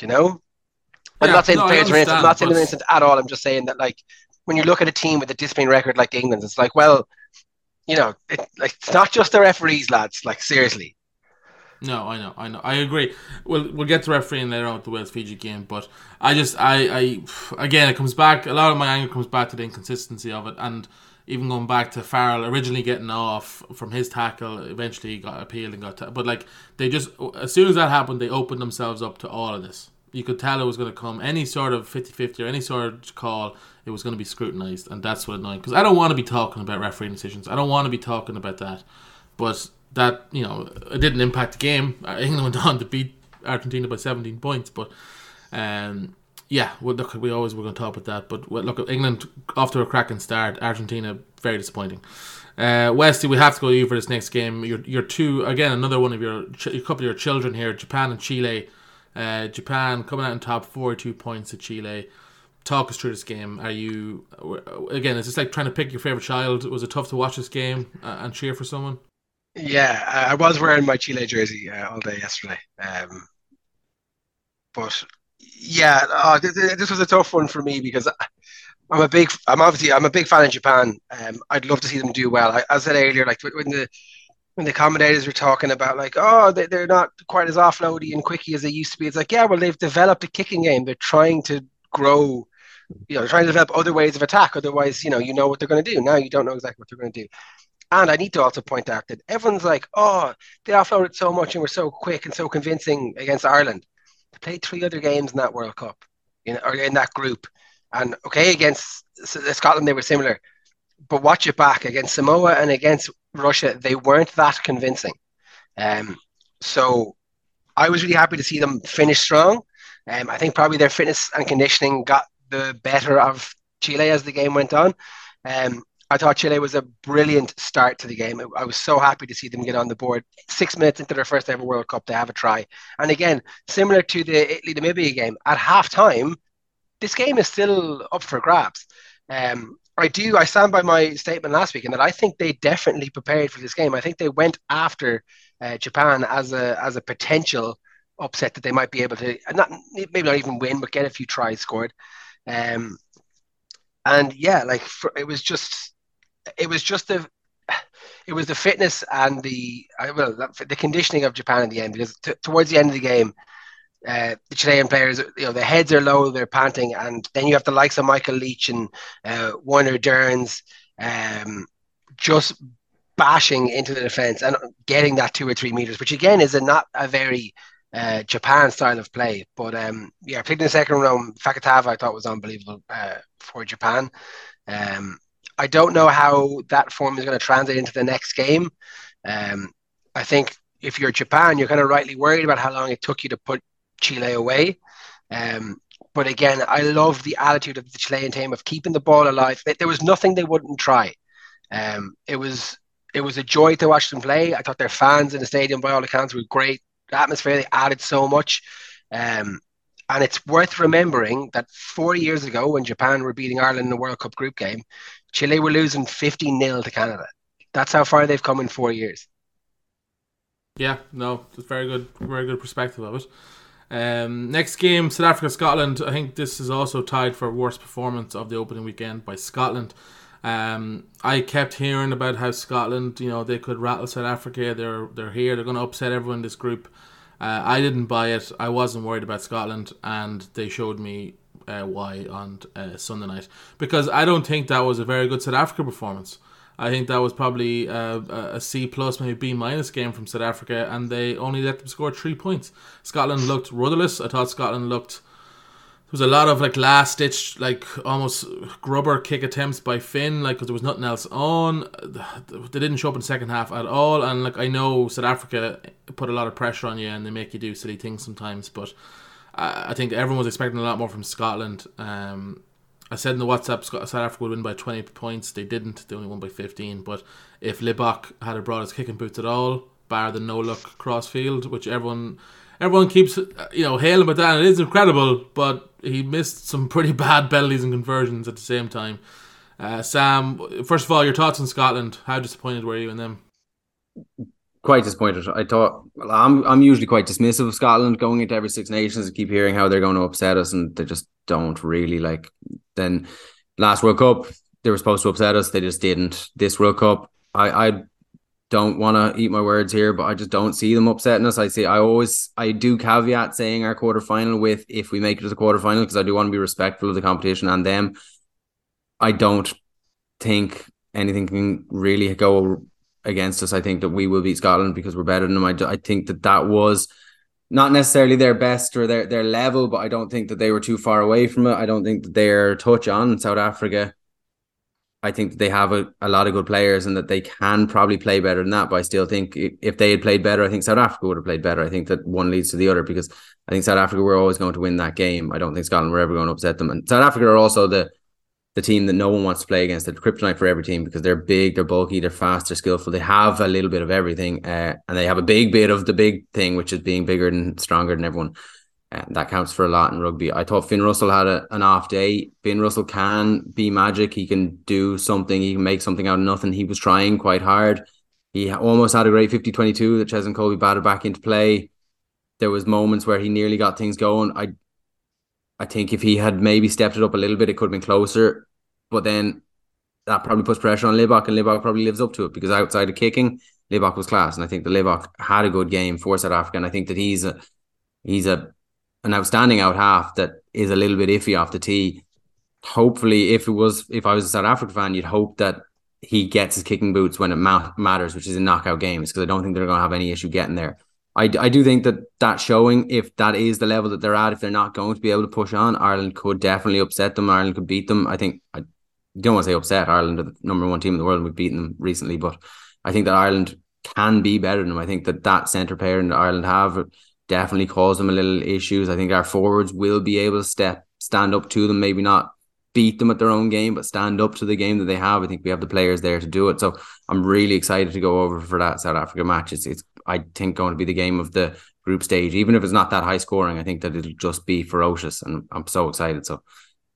Speaker 2: You know? I'm
Speaker 1: Yeah,
Speaker 2: not saying
Speaker 1: no,
Speaker 2: players are innocent. I'm not saying they're innocent at all. I'm just saying that like when you look at a team with a discipline record like England's, it's like, well, you know, it, like it's not just the referees, lads. Like seriously,
Speaker 1: No, I know, I know, I agree. We'll we'll get to refereeing later on with the Wales Fiji game, but I just I I again it comes back. A lot of my anger comes back to the inconsistency of it, and even going back to Farrell originally getting off from his tackle, eventually he got appealed and got. Ta- but like they just as soon as that happened, they opened themselves up to all of this. You could tell it was going to come any sort of 50-50 or any sort of call. It was going to be scrutinized, and that's what annoying. Because I don't want to be talking about refereeing decisions. I don't want to be talking about that. But that you know it didn't impact the game. Uh, England went on to beat Argentina by 17 points, but um, yeah, well, look, we always were going to talk about that. But well, look, England off to a cracking start. Argentina very disappointing. Uh, Westy, we have to go to you for this next game. Your your two again, another one of your a couple of your children here, Japan and Chile. Uh, Japan coming out in top, 42 points to Chile. Talk us through this game. Are you again? Is this like trying to pick your favorite child? Was it tough to watch this game uh, and cheer for someone?
Speaker 2: Yeah, I was wearing my Chile jersey uh, all day yesterday. Um, but Yeah, uh, this was a tough one for me because I'm a big, I'm obviously, I'm a big fan of Japan. Um, I'd love to see them do well. I, I said earlier, like when the when the commentators were talking about like, oh, they, they're not quite as offloady and quicky as they used to be. It's like, yeah, well, they've developed a kicking game. They're trying to grow, you know, trying to develop other ways of attack. Otherwise, you know, you know what they're going to do. Now you don't know exactly what they're going to do. And I need to also point out that everyone's like, oh, they offloaded so much and were so quick and so convincing against Ireland. They played three other games in that World Cup, in, or in that group. And okay, against Scotland, they were similar but watch it back against Samoa and against Russia, they weren't that convincing. Um, so I was really happy to see them finish strong. Um, I think probably their fitness and conditioning got the better of Chile as the game went on. Um, I thought Chile was a brilliant start to the game. I was so happy to see them get on the board. Six minutes into their first ever World Cup, they have a try. And again, similar to the Italy Namibia game, at half time, this game is still up for grabs. Um, I do. I stand by my statement last week in that I think they definitely prepared for this game. I think they went after uh, Japan as a as a potential upset that they might be able to not maybe not even win, but get a few tries scored. Um, and yeah, like for, it was just it was just the it was the fitness and the well the conditioning of Japan in the end because t- towards the end of the game uh, the Chilean players, you know, their heads are low, they're panting, and then you have the likes of Michael Leitch and uh, Warner Dearns um, just bashing into the defense and getting that two or three meters, which again is a, not a very uh, Japan style of play. But um, yeah, in the second round, Fakatava I thought was unbelievable uh, for Japan. Um, I don't know how that form is going to translate into the next game. Um, I think if you're Japan, you're kind of rightly worried about how long it took you to put Chile away. Um, but again, I love the attitude of the Chilean team of keeping the ball alive. There was nothing they wouldn't try. Um, it was it was a joy to watch them play. I thought their fans in the stadium, by all accounts, were great. The atmosphere they added so much. Um, and it's worth remembering that four years ago, when Japan were beating Ireland in the World Cup group game, Chile were losing 15 0 to Canada. That's how far they've come in four years.
Speaker 1: Yeah, no, it's very good, very good perspective of it. Um, next game, South Africa Scotland. I think this is also tied for worst performance of the opening weekend by Scotland. Um, I kept hearing about how Scotland, you know, they could rattle South Africa. They're they're here. They're going to upset everyone in this group. Uh, I didn't buy it. I wasn't worried about Scotland, and they showed me uh, why on uh, Sunday night because I don't think that was a very good South Africa performance. I think that was probably a, a C plus, maybe B minus game from South Africa, and they only let them score three points. Scotland looked rudderless. I thought Scotland looked. There was a lot of like last ditch, like almost grubber kick attempts by Finn, like because there was nothing else on. They didn't show up in the second half at all, and like I know South Africa put a lot of pressure on you and they make you do silly things sometimes, but I think everyone was expecting a lot more from Scotland. Um, I said in the WhatsApp South Africa would win by 20 points. They didn't. They only won by 15. But if Libbok had brought his kicking boots at all, bar the no look crossfield, which everyone everyone keeps uh, you know hailing about that, it is incredible. But he missed some pretty bad penalties and conversions at the same time. Uh, Sam, first of all, your thoughts on Scotland? How disappointed were you in them?
Speaker 3: Quite disappointed. I thought well, I'm I'm usually quite dismissive of Scotland going into every Six Nations. I keep hearing how they're going to upset us, and they just don't really like then last World Cup, they were supposed to upset us. They just didn't. This World Cup, I, I don't want to eat my words here, but I just don't see them upsetting us. I see. I always, I do caveat saying our quarterfinal with if we make it to the quarterfinal because I do want to be respectful of the competition and them. I don't think anything can really go against us. I think that we will beat Scotland because we're better than them. I, I think that that was not necessarily their best or their their level, but I don't think that they were too far away from it. I don't think that they're touch on South Africa. I think that they have a, a lot of good players and that they can probably play better than that. But I still think if they had played better, I think South Africa would have played better. I think that one leads to the other because I think South Africa were always going to win that game. I don't think Scotland were ever going to upset them. And South Africa are also the the team that no one wants to play against. The kryptonite for every team because they're big, they're bulky, they're fast, they're skillful. They have a little bit of everything, uh, and they have a big bit of the big thing, which is being bigger and stronger than everyone. Uh, that counts for a lot in rugby. I thought Finn Russell had a, an off day. Finn Russell can be magic. He can do something. He can make something out of nothing. He was trying quite hard. He almost had a great 50-22 that Cheslin Kolbe batted back into play. There was moments where he nearly got things going. I I think if he had maybe stepped it up a little bit, it could have been closer. But then that probably puts pressure on Libbok, and Libbok probably lives up to it because outside of kicking, Libbok was class, and I think the Libbok had a good game for South Africa, and I think that he's a he's a an outstanding out half that is a little bit iffy off the tee. Hopefully, if it was if I was a South Africa fan, you'd hope that he gets his kicking boots when it ma- matters, which is in knockout games, because I don't think they're going to have any issue getting there. I, I do think that that showing, if that is the level that they're at, if they're not going to be able to push on, Ireland could definitely upset them. Ireland could beat them. I think I don't want to say upset. Ireland are the number one team in the world. and We've beaten them recently, but I think that Ireland can be better than them. I think that that centre pair in Ireland have definitely caused them a little issues. I think our forwards will be able to step stand up to them. Maybe not beat them at their own game, but stand up to the game that they have. I think we have the players there to do it. So I'm really excited to go over for that South Africa match. It's, it's I think going to be the game of the group stage, even if it's not that high scoring. I think that it'll just be ferocious, and I'm so excited. So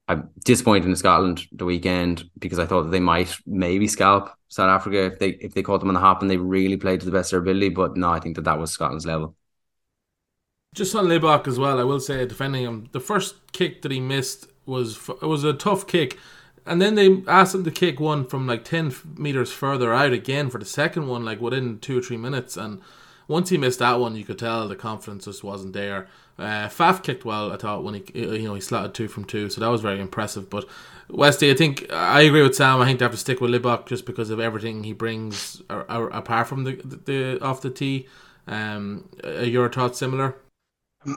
Speaker 3: I'm disappointed in Scotland the weekend because I thought that they might maybe scalp South Africa if they if they caught them on the hop and they really played to the best of their ability. But no, I think that that was Scotland's level.
Speaker 1: Just on Libbok as well, I will say defending him, the first kick that he missed was it was a tough kick, and then they asked him to kick one from like ten meters further out again for the second one, like within two or three minutes, and once he missed that one, you could tell the confidence just wasn't there. Uh, Faf kicked well, I thought, when he you know he slotted two from two, so that was very impressive. But Westy, I think I agree with Sam. I think they have to stick with Libbok just because of everything he brings, apart from the, the, the off the tee. Um, are your thoughts similar?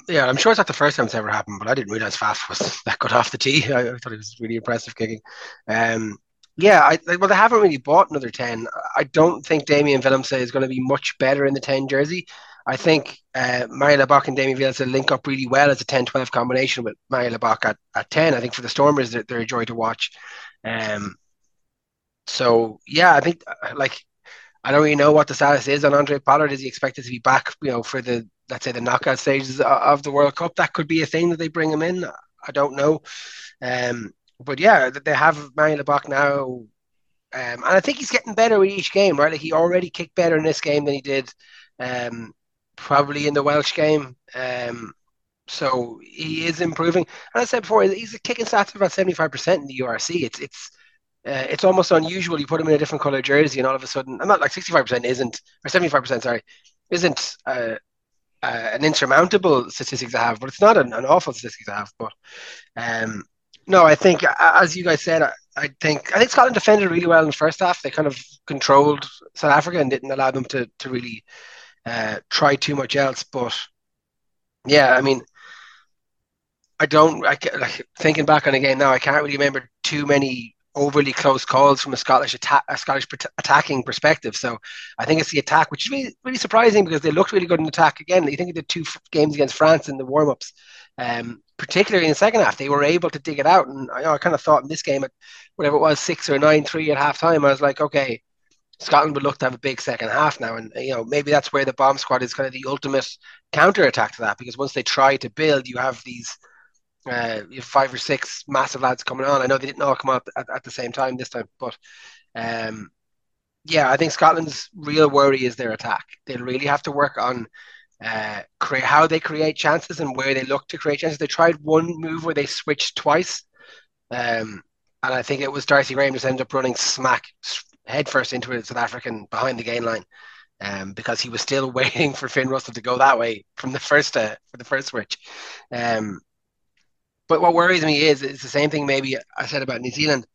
Speaker 2: Yeah, I'm sure it's not the first time it's ever happened, but I didn't realize Faf was that good off the tee. I, I thought it was really impressive kicking. Um, yeah, I, well, they haven't really bought another 10. I don't think Damian Willemse is going to be much better in the 10 jersey. I think uh, Mario Libbok and Damian Willemse link up really well as a 10 12 combination with Mario Libbok at, at 10. I think for the Stormers, they're, they're a joy to watch. Um, so, yeah, I think, uh, like, I don't really know what the status is on Handré Pollard. Is he expected to be back, you know, for the, let's say, the knockout stages of the World Cup? That could be a thing that they bring him in. I don't know. Um, but yeah, they have Mario Libbok now, um, and I think he's getting better with each game. Right, like he already kicked better in this game than he did, um, probably in the Welsh game. Um, so he is improving. And I said before, he's a kicking stats of about seventy five percent in the URC. It's it's uh, it's almost unusual. You put him in a different color jersey, and all of a sudden, I'm not like sixty five percent isn't or seventy five percent. Sorry, isn't. Uh, uh, an insurmountable statistic to have, but it's not an, an awful statistic to have. But um, no, I think as you guys said, I, I, think I think Scotland defended really well in the first half. They kind of controlled South Africa and didn't allow them to to really uh, try too much else. But yeah, I mean, I don't. I like thinking back on game now. I can't really remember too many overly close calls from a Scottish attack, a Scottish attacking perspective. So I think it's the attack, which is really, really surprising because they looked really good in attack again. You think of the two games against France in the warm ups. Um, particularly in the second half, they were able to dig it out. And I, I kind of thought in this game, at whatever it was, six or nine three at half time, I was like, okay, Scotland would look to have a big second half now. And, you know, maybe that's where the bomb squad is kind of the ultimate counter attack to that, because once they try to build, you have these. Uh, you have five or six massive lads coming on. I know they didn't all come out at, at the same time this time, but um, yeah, I think Scotland's real worry is their attack. They'll really have to work on uh, create how they create chances and where they look to create chances. They tried one move where they switched twice, um, and I think it was Darcy Graham just ended up running smack headfirst into a South African behind the gain line, um, because he was still waiting for Finn Russell to go that way from the first uh, for the first switch. Um, but what worries me is it's the same thing maybe I said about New Zealand.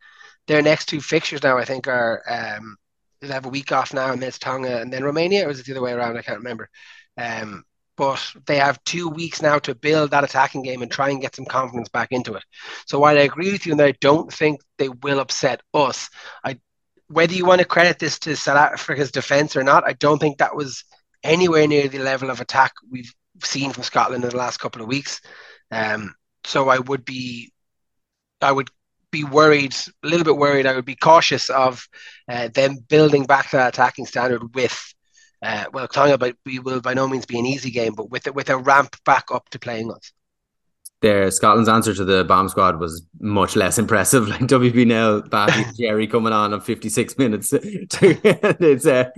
Speaker 2: Their next two fixtures now, I think, are um, they have a week off now, and then Tonga, and then Romania, or was it the other way around? I can't remember. Um, but they have two weeks now to build that attacking game and try and get some confidence back into it. So while I agree with you, and I don't think they will upset us, I whether you want to credit this to South Africa's defense or not, I don't think that was anywhere near the level of attack we've seen from Scotland in the last couple of weeks. Um, so I would be, I would be worried, a little bit worried. I would be cautious of uh, them building back that attacking standard with uh, well, Tonga but we will by no means be an easy game, but with with a ramp back up to playing us.
Speaker 3: There, Scotland's answer to the bomb squad was much less impressive. Like WP Nel, Batty, Jerry coming on in 56 minutes. it's uh,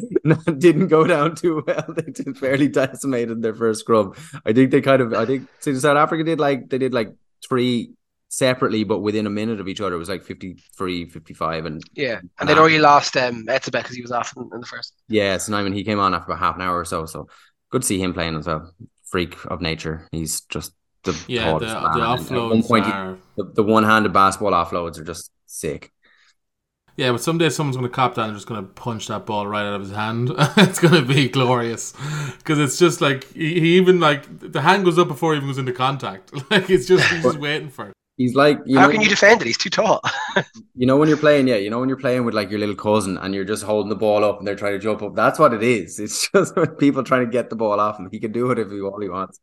Speaker 3: didn't go down too well. They just barely decimated their first scrum. I think they kind of, I think South Africa did like, they did like three separately, but within a minute of each other. It was like 53, 55. And
Speaker 2: yeah, and they'd already lost um, Etzebeth because he was off in, in, the first.
Speaker 3: Yeah, so I mean, he came on after about half an hour or so. So good to see him playing as well. Freak of nature. He's just the
Speaker 1: yeah, the, the offloads one point, are...
Speaker 3: the, the one-handed basketball offloads are just sick.
Speaker 1: Yeah, but someday someone's going to cop that and just going to punch that ball right out of his hand. it's going to be glorious because it's just like he, he, even like the hand goes up before he even goes into contact. Like it's just he's just waiting for it.
Speaker 3: He's like,
Speaker 2: how
Speaker 3: know,
Speaker 2: can you defend it? He's too tall.
Speaker 3: you know when you're playing, yeah, you know when you're playing with like your little cousin and you're just holding the ball up and they're trying to jump up. That's what it is. It's just people trying to get the ball off him. He can do it if he all he wants.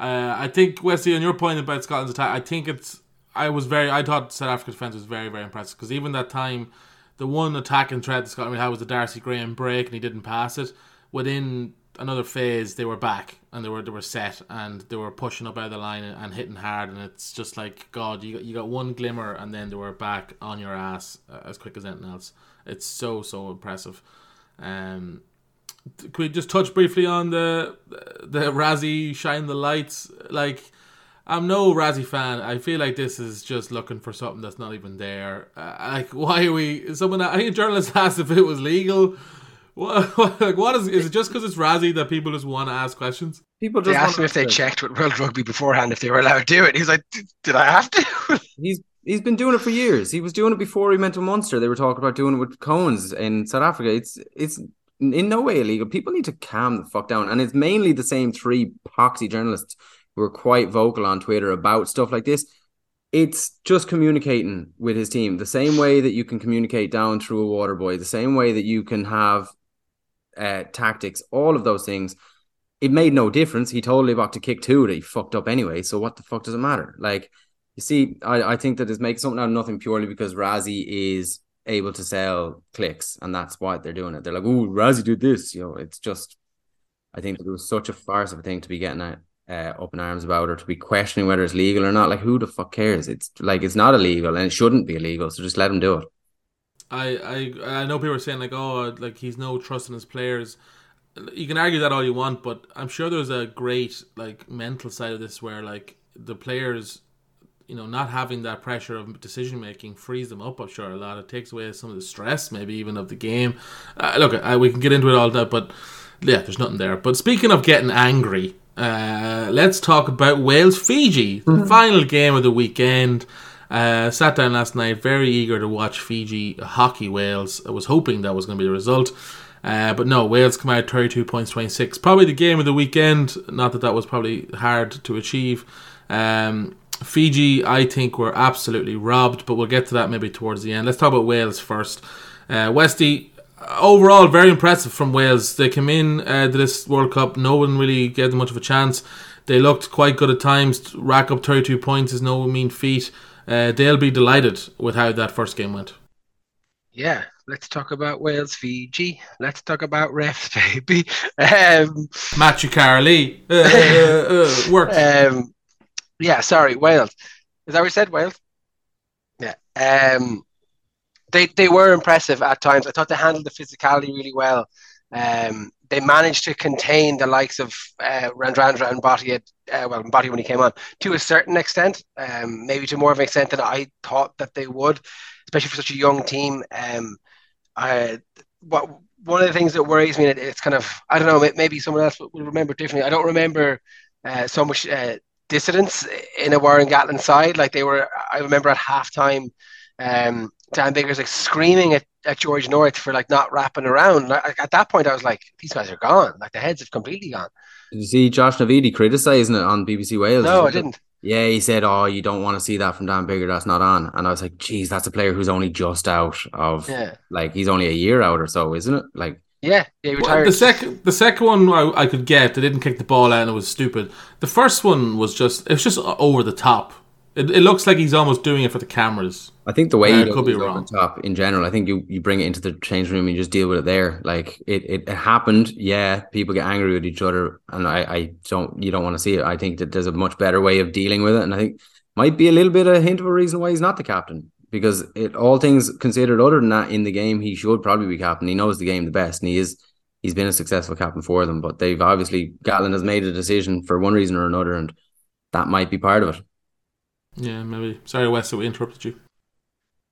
Speaker 1: Uh, I think Wesley, on your point about Scotland's attack, I think it's. I was very. I thought South Africa's defense was very, very impressive because even that time, the one attacking threat that Scotland had was the Darcy Graham break, and he didn't pass it. Within another phase, they were back and they were they were set and they were pushing up out of the line and, and hitting hard. And it's just like God, you got, you got one glimmer and then they were back on your ass uh, as quick as anything else. It's so so impressive. Um, could we just touch briefly on the the Rassie shine the lights? Like, I'm no Rassie fan. I feel like this is just looking for something that's not even there. Uh, like, why are we? Someone, I think a journalist asked if it was legal. What, what, like, what is? Is it just because it's Rassie that people just want to ask questions?
Speaker 3: People just
Speaker 2: they asked him if they checked with World Rugby beforehand if they were allowed to do it. He's like, "Did I have to?"
Speaker 3: he's he's been doing it for years. He was doing it before he went to Munster. They were talking about doing it with Cones in South Africa. It's it's in no way illegal. People need to calm the fuck down. And it's mainly the same three poxy journalists who are quite vocal on Twitter about stuff like this. It's just communicating with his team the same way that you can communicate down through a water boy, the same way that you can have uh, tactics, all of those things. It made no difference. He told Libbok to kick two that he fucked up anyway. So what the fuck does it matter? Like, you see, I, I think that it's making something out of nothing purely because Rassie is able to sell clicks, and that's why they're doing it. They're like, "Oh, Rassie did this," you know. It's just, I think it was such a farce of a thing to be getting out, uh, up in arms about, or to be questioning whether it's legal or not. Like, who the fuck cares? It's like it's not illegal, and it shouldn't be illegal. So just let them do it.
Speaker 1: I I I know people are saying like, "Oh, like he's no trust in his players." You can argue that all you want, but I'm sure there's a great like mental side of this where like the players you know, not having that pressure of decision making frees them up. I'm sure a lot. It takes away some of the stress, maybe even of the game. Uh, look, uh, we can get into it all that, but yeah, there's nothing there. But speaking of getting angry, uh, let's talk about Wales Fiji, mm-hmm. final game of the weekend. Uh, sat down last night, very eager to watch Fiji hockey Wales. I was hoping that was going to be the result. Uh, but no, Wales come out 32 points 26. Probably the game of the weekend. Not that that was probably hard to achieve. Um, Fiji, I think, were absolutely robbed, but we'll get to that maybe towards the end. Let's talk about Wales first. Uh, Westy, overall, very impressive from Wales. They came in uh, to this World Cup, no one really gave them much of a chance. They looked quite good at times. Rack up 32 points is no mean feat. Uh, they'll be delighted with how that first game went.
Speaker 2: Yeah, let's talk about Wales, Fiji. Let's talk about refs, baby. Um,
Speaker 1: Matthew Carley uh, uh, uh, worked.
Speaker 2: Um, yeah, sorry, Wales. Is that what you said, Wales? Yeah. Um, they they were impressive at times. I thought they handled the physicality really well. Um, they managed to contain the likes of uh, Radradra and Botti, uh, well, Botti when he came on, to a certain extent, um, maybe to more of an extent than I thought that they would, especially for such a young team. Um, I, what one of the things that worries me, it, it's kind of I don't know, maybe someone else will remember differently. I don't remember uh, so much uh, dissidents in a Warren Gatland side. Like they were, I remember at halftime, um, Dan Biggar's like screaming at, at George North for like not wrapping around. Like, at that point, I was like, these guys are gone. Like the heads have completely gone.
Speaker 3: Did you see Josh Navidi criticizing it on BBC Wales?
Speaker 2: No, I didn't.
Speaker 3: Yeah, he said, "Oh, you don't want to see that from Dan Biggar. That's not on." And I was like, "Geez, that's a player who's only just out of yeah. like he's only a year out or so, isn't it?" Like
Speaker 2: yeah, yeah,
Speaker 1: well, the second, the second one I, I, could get, they didn't kick the ball out and it was stupid. The first one was just, it was just over the top. It, it looks like he's almost doing it for the cameras.
Speaker 3: I think the way uh, he could be wrong. top in general, I think you, you bring it into the change room and you just deal with it there. Like it, it, it happened. Yeah, people get angry with each other, and I, I don't, you don't want to see it. I think that there's a much better way of dealing with it, and I think might be a little bit of a hint of a reason why he's not the captain because it all things considered other than that in the game he should probably be captain he knows the game the best and he is he's been a successful captain for them but they've obviously Gatland has made a decision for one reason or another and that might be part of it
Speaker 1: Yeah, maybe. Sorry, Wes, that we interrupted you.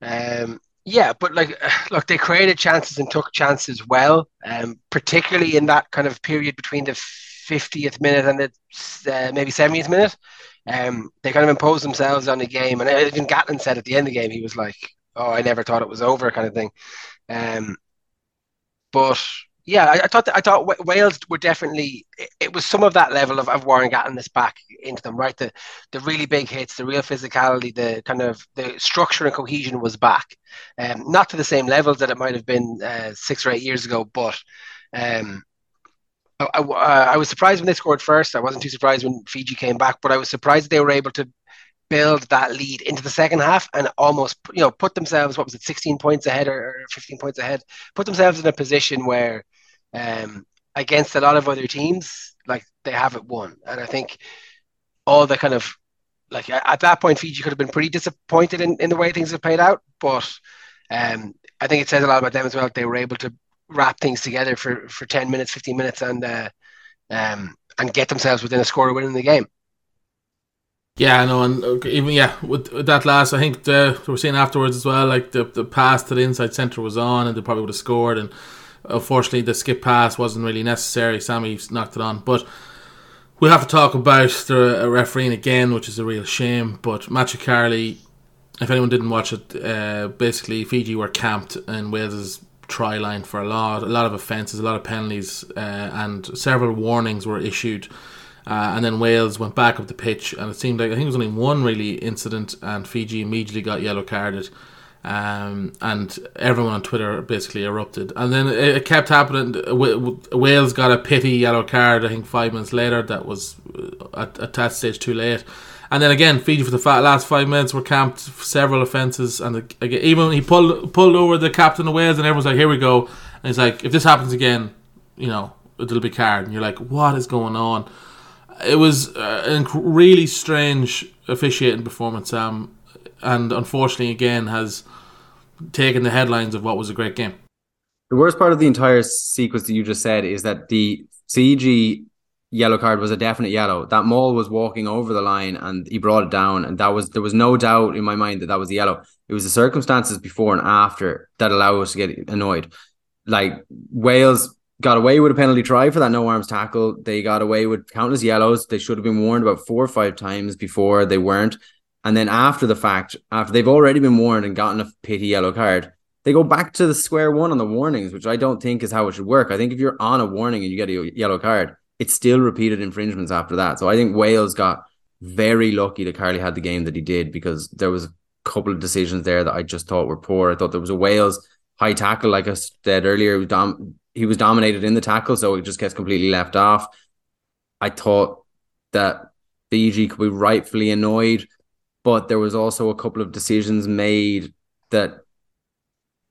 Speaker 2: Um, yeah, but like, look, they created chances and took chances well, um, particularly in that kind of period between the 50th minute and the uh, maybe 70th minute. Um, they kind of imposed themselves on the game, and even Gatland said at the end of the game, he was like, "Oh, I never thought it was over," kind of thing. Um, but yeah, I, I, thought that, I thought Wales were definitely it was some of that level of, of Warren this back into them, right? The the really big hits, the real physicality, the kind of the structure and cohesion was back. Um, not to the same levels that it might have been uh, six or eight years ago, but um, I, I, I, was surprised when they scored first. I wasn't too surprised when Fiji came back, but I was surprised they were able to build that lead into the second half and almost you know put themselves what was it 16 points ahead or 15 points ahead put themselves in a position where um, against a lot of other teams, like they haven't won. And I think all the kind of like at that point, Fiji could have been pretty disappointed in, in the way things have played out. But um, I think it says a lot about them as well. They were able to wrap things together for, for 10 minutes, 15 minutes, and uh, um, and get themselves within a score of winning the game.
Speaker 1: Yeah, I know, and even yeah, with, that last, I think the, we were saying afterwards as well, like the the pass to the inside centre was on, and they probably would have scored, and Unfortunately, the skip pass wasn't really necessary. Semi knocked it on, but we'll have to talk about the refereeing again, which is a real shame. But Carley, if anyone didn't watch it, uh, basically Fiji were camped in Wales's try line for a lot, a lot of offences, a lot of penalties, uh, and several warnings were issued. Uh, and then Wales went back up the pitch, and it seemed like I think it was only one really incident, and Fiji immediately got yellow carded. Um, and everyone on Twitter basically erupted. And then it, it kept happening. Wales got a pity yellow card, I think, five minutes later. That was uh, at, at that stage too late. And then again, Fiji for the last five minutes were camped several offences, and again, even he pulled pulled over the captain of Wales, and everyone's like, "Here we go." And he's like, "If this happens again, you know, it'll be card." And you're like, "What is going on?" It was uh, a really strange officiating performance, Sam, and unfortunately, again, has taken the headlines of what was a great game.
Speaker 3: The worst part of the entire sequence that you just said is that the Fiji yellow card was a definite yellow. That Maul was walking over the line and he brought it down, and that was there was no doubt in my mind that that was the yellow. It was the circumstances before and after that allowed us to get annoyed. Like Wales got away with a penalty try for that no arms tackle. They got away with countless yellows. They should have been warned about four or five times before they weren't. And then after the fact, after they've already been warned and gotten a pity yellow card, they go back to the square one on the warnings, which I don't think is how it should work. I think if you're on a warning and you get a yellow card, it's still repeated infringements after that. So I think Wales got very lucky that Carley had the game that he did because there was a couple of decisions there that I just thought were poor. I thought there was a Wales high tackle, like I said earlier, he was, dom- he was dominated in the tackle, so it just gets completely left off. I thought that Fiji could be rightfully annoyed but there was also a couple of decisions made that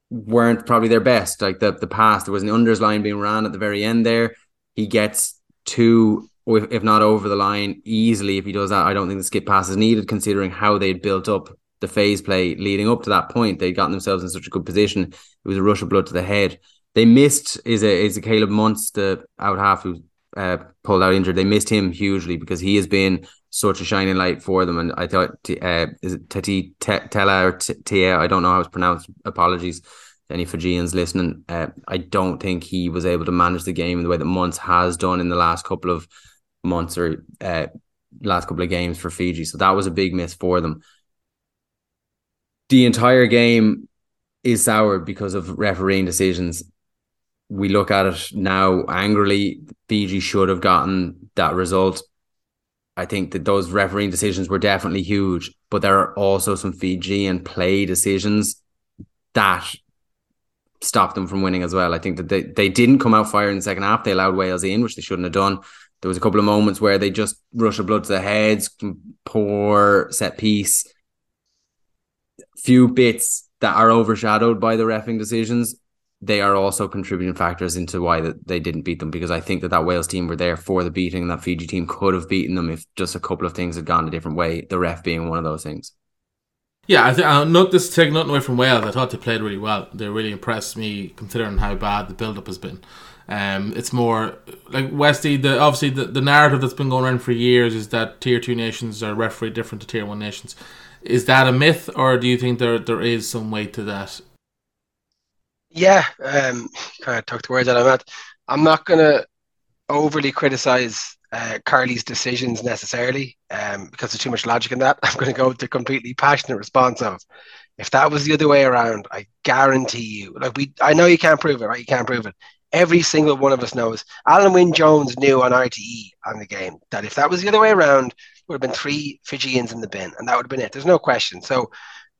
Speaker 3: weren't probably their best. Like the the pass, there was an unders line being ran at the very end there. He gets two, if not over the line, easily. If he does that, I don't think the skip pass is needed, considering how they'd built up the phase play leading up to that point. They'd gotten themselves in such a good position. It was a rush of blood to the head. They missed is a is a Caleb Muntz, the out half who uh, pulled out injured. They missed him hugely because he has been such a shining light for them. And I thought, uh, is it Teti Tela or Tia? I don't know how it's pronounced. Apologies any Fijians listening. Uh, I don't think he was able to manage the game in the way that Muntz has done in the last couple of months or uh, last couple of games for Fiji. So that was a big miss for them. The entire game is soured because of refereeing decisions. We look at it now angrily. Fiji should have gotten that result I think that those refereeing decisions were definitely huge, but there are also some Fijian play decisions that stopped them from winning as well. I think that they, they didn't come out firing in the second half. They allowed Wales in, which they shouldn't have done. There was a couple of moments where they just rush of blood to the heads, poor set piece, few bits that are overshadowed by the refing decisions they are also contributing factors into why that they didn't beat them because I think that that Wales team were there for the beating that Fiji team could have beaten them if just a couple of things had gone a different way. The ref being one of those things.
Speaker 1: Yeah, I think uh, not this take nothing away from Wales. I thought they played really well. They really impressed me considering how bad the build up has been. Um, it's more like Westy. The obviously the, the narrative that's been going around for years is that tier two nations are referee different to tier one nations. is that a myth, or do you think there there is some weight to that?
Speaker 2: Yeah, um, kind of took the words of my mouth. I'm not gonna overly criticize uh, Carley's decisions necessarily, um, because there's too much logic in that. I'm going to go with the completely passionate response of, if that was the other way around, I guarantee you, like we, I know you can't prove it, right? You can't prove it. Every single one of us knows. Alun Wyn Jones knew on RTE on the game that if that was the other way around, would have been three Fijians in the bin, and that would have been it. There's no question. So,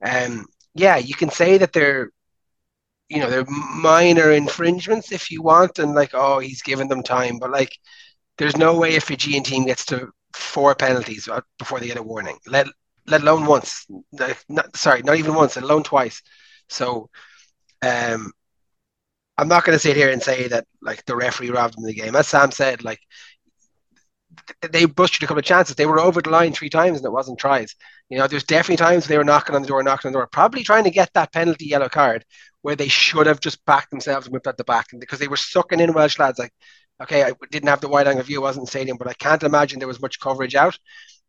Speaker 2: um, yeah, you can say that they're, you know, they're minor infringements if you want, and like, oh, he's given them time, but like, there's no way a Fijian team gets to four penalties before they get a warning. Let let alone once. Not, sorry, not even once. Let alone twice. So, um, I'm not going to sit here and say that like the referee robbed them the game. As Sam said, like they busted a couple of chances. They were over the line three times and it wasn't tries. You know, there's definitely times they were knocking on the door, knocking on the door, probably trying to get that penalty yellow card where they should have just backed themselves and whipped at the back and because they were sucking in Welsh lads. Like, okay, I didn't have the wide angle view, I wasn't stadium, but I can't imagine there was much coverage out.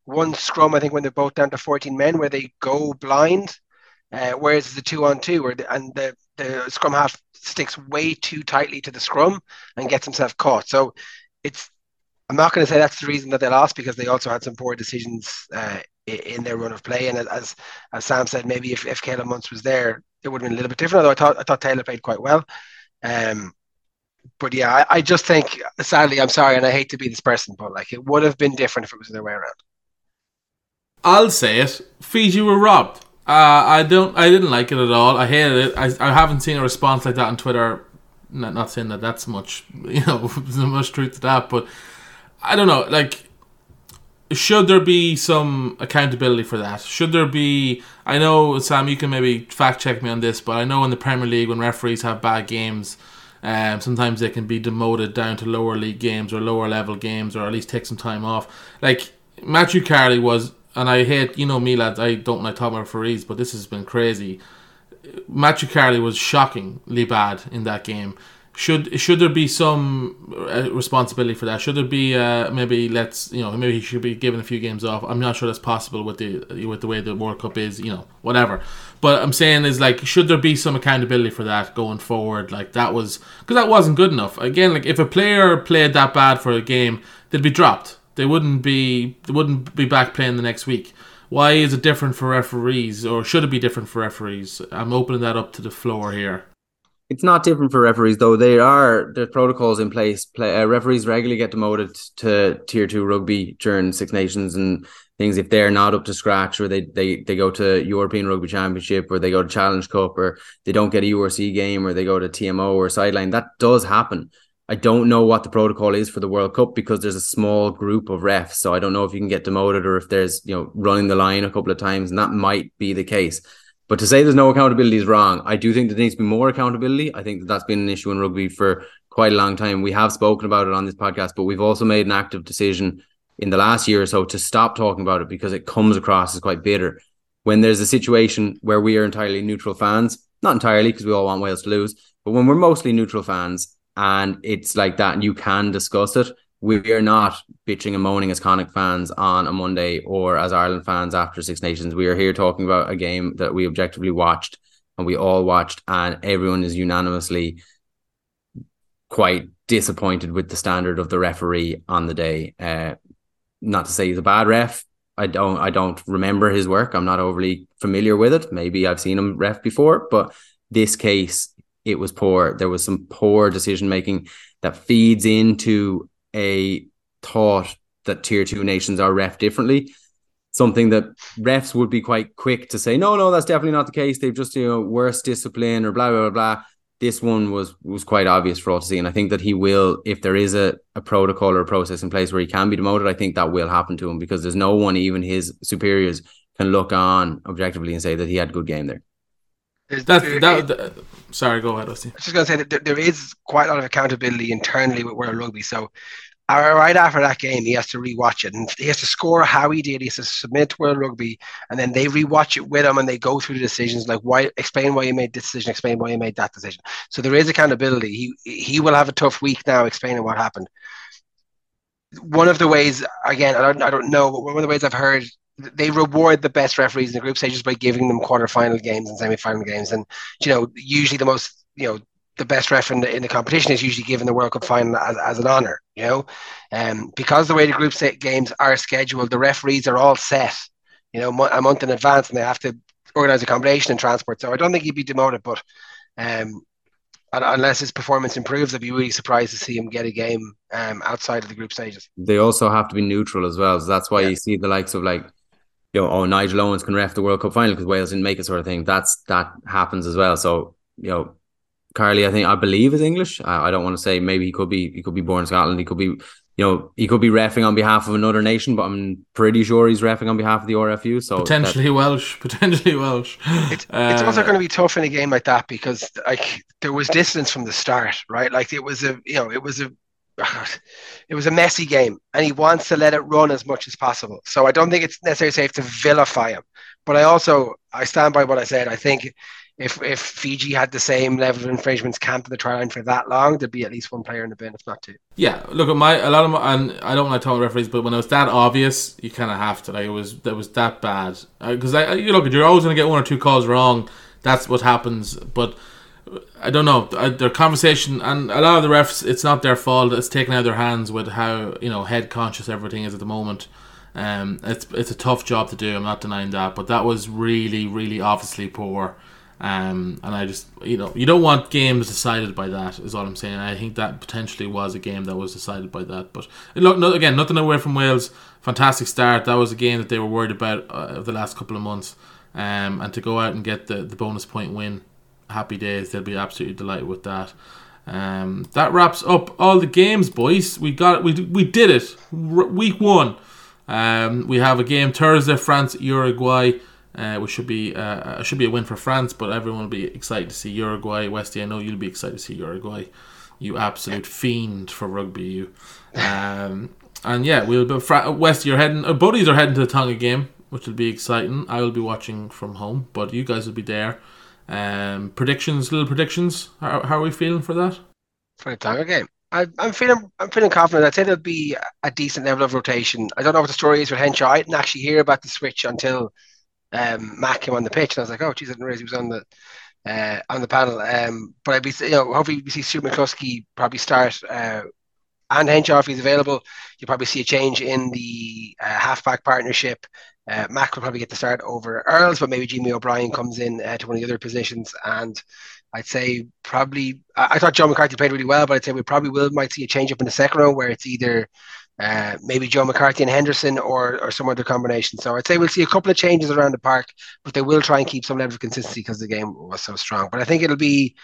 Speaker 2: One scrum, I think, when they're both down to 14 men, where they go blind, uh, whereas the two on two, where the, and the the scrum half sticks way too tightly to the scrum and gets himself caught. So it's I'm not going to say that's the reason that they lost because they also had some poor decisions uh, in their run of play. And as as Sam said, maybe if, if Caleb Muntz was there, it would have been a little bit different. Although I thought I thought Tela played quite well. Um, but yeah, I, I just think sadly, I'm sorry, and I hate to be this person, but like it would have been different if it was the other way around.
Speaker 1: I'll say it. Fiji were robbed. Uh, I don't. I didn't like it at all. I hated it. I, I haven't seen a response like that on Twitter. Not, not saying that that's much. You know, much truth to that, but I don't know. Like, should there be some accountability for that? Should there be? I know Sam, you can maybe fact check me on this, but I know in the Premier League when referees have bad games, um, sometimes they can be demoted down to lower league games or lower level games, or at least take some time off. Like Matthew Carley was and I hate, you know me, lads, I don't like about referees, but this has been crazy. Matthew Carley was shockingly bad in that game. Should should there be some uh, responsibility for that? Should there be uh, maybe let's you know maybe he should be given a few games off? I'm not sure that's possible with the with the way the World Cup is, you know, whatever. But I'm saying is like, should there be some accountability for that going forward? Like that was because that wasn't good enough. Again, like if a player played that bad for a game, they'd be dropped they wouldn't be they wouldn't be back playing the next week. Why is it different for referees, or should it be different for referees? I'm opening that up to the floor here.
Speaker 3: It's not different for referees, though. There are there's protocols in place. Play, uh, referees regularly get demoted to tier two rugby during Six Nations and things if they're not up to scratch, or they they they go to European Rugby Championship, or they go to Challenge Cup, or they don't get a URC game, or they go to TMO or sideline. That does happen. I don't know what the protocol is for the World Cup because there's a small group of refs. So I don't know if you can get demoted or if there's, you know, running the line a couple of times, and that might be the case. But to say there's no accountability is wrong. I do think there needs to be more accountability. I think that that's been an issue in rugby for quite a long time. We have spoken about it on this podcast, but we've also made an active decision in the last year or so to stop talking about it because it comes across as quite bitter. When there's a situation where we are entirely neutral fans, not entirely because we all want Wales to lose, but when we're mostly neutral fans and it's like that, and you can discuss it. We are not bitching and moaning as Connacht fans on a Monday or as Ireland fans after Six Nations. We are here talking about a game that we objectively watched and we all watched, and everyone is unanimously quite disappointed with the standard of the referee on the day. Uh, not to say he's a bad ref. I don't I don't remember his work. I'm not overly familiar with it. Maybe I've seen him ref before, but this case it was poor. There was some poor decision making that feeds into a thought that tier two nations are ref differently. Something that refs would be quite quick to say, no, no, that's definitely not the case. They've just, you know, worse discipline or blah, blah, blah, blah. This one was was quite obvious for all to see. And I think that he will, if there is a, a protocol or a process in place where he can be demoted, I think that will happen to him because there's no one, even his superiors, can look on objectively and say that he had a good game there.
Speaker 1: That's that, that, Sorry, go ahead, Westy.
Speaker 2: I was just going to say that there is quite a lot of accountability internally with World Rugby. So, uh, right after that game, he has to rewatch it and he has to score how he did. He has to submit to World Rugby, and then they rewatch it with him and they go through the decisions, like why, explain why you made this decision, explain why you made that decision. So there is accountability. He he will have a tough week now explaining what happened. One of the ways, again, I don't I don't know, but one of the ways I've heard they reward the best referees in the group stages by giving them quarterfinal games and semi-final games. And you know, usually the most you know the best ref in the, in the competition is usually given the World Cup final as, as an honor. You know, um, because the way the group stage games are scheduled, the referees are all set. You know, a month in advance, and they have to organize accommodation and transport. So I don't think he'd be demoted, but um, unless his performance improves, I'd be really surprised to see him get a game um, outside of the group stages.
Speaker 3: They also have to be neutral as well. So that's why yeah. you see the likes of like, you know, oh, Nigel Owens can ref the World Cup final because Wales didn't make it, sort of thing. That's that happens as well. So you know, Carley, I think I believe is English. I, I don't want to say maybe he could be he could be born in Scotland. He could be you know, he could be refing on behalf of another nation, but I'm pretty sure he's refing on behalf of the RFU. So
Speaker 1: potentially that... Welsh, potentially Welsh.
Speaker 2: It's, uh, it's also going to be tough in a game like that because like there was distance from the start, right? Like it was a, you know, it was a, it was a messy game, and he wants to let it run as much as possible. So I don't think it's necessarily safe to vilify him, but I also I stand by what I said. I think if if Fiji had the same level of infringements camped in the try line for that long, there'd be at least one player in the bin, if not two.
Speaker 1: Yeah, look at my a lot of my, and I don't want to like talking referees, but when it was that obvious, you kind of have to. Like it was that was that bad because uh, I you look you're always going to get one or two calls wrong. That's what happens, but. I don't know their conversation and a lot of the refs. It's not their fault. It's taken out of their hands with how you know head conscious everything is at the moment. Um, it's it's a tough job to do. I'm not denying that, but that was really, really obviously poor. Um, and I just, you know, you don't want games decided by that, is all I'm saying. I think that potentially was a game that was decided by that. But look, no, again, nothing away from Wales. Fantastic start. That was a game that they were worried about uh, the last couple of months. Um, and to go out and get the, the bonus point win, happy days. They'll be absolutely delighted with that. Um, that wraps up all the games, boys. We got it. we we did it. R- week one. Um, we have a game Thursday, France Uruguay uh, which should be uh, uh, should be a win for France. But everyone will be excited to see Uruguay. Westy, I know you'll be excited to see Uruguay. You absolute fiend for rugby, you. Um, and yeah, we'll be Fra-. You're heading. Uh, buddies are heading to the Tonga game, which will be exciting. I will be watching from home, but you guys will be there. Um, predictions, little predictions. How, how are we feeling for that?
Speaker 2: For the Tonga game. I, am feeling I'm feeling confident. I'd say there'll be a decent level of rotation. I don't know what the story is with Henshaw. I didn't actually hear about the switch until um, Matt came on the pitch, and I was like, oh, geez, I didn't realize he was on the uh, on the panel. Um, but I'd be, you know, hopefully we see Stuart McCloskey probably start uh, and Henshaw if he's available. You'll probably see a change in the uh, halfback partnership. Uh, Mac will probably get the start over Earls, but maybe Jimmy O'Brien comes in uh, to one of the other positions. And I'd say probably, I, I thought Joe McCarthy played really well, but I'd say we probably will might see a change up in the second round where it's either uh, maybe Joe McCarthy and Henderson or or some other combination. So I'd say we'll see a couple of changes around the park, but they will try and keep some level of consistency because the game was so strong. But I think it'll be,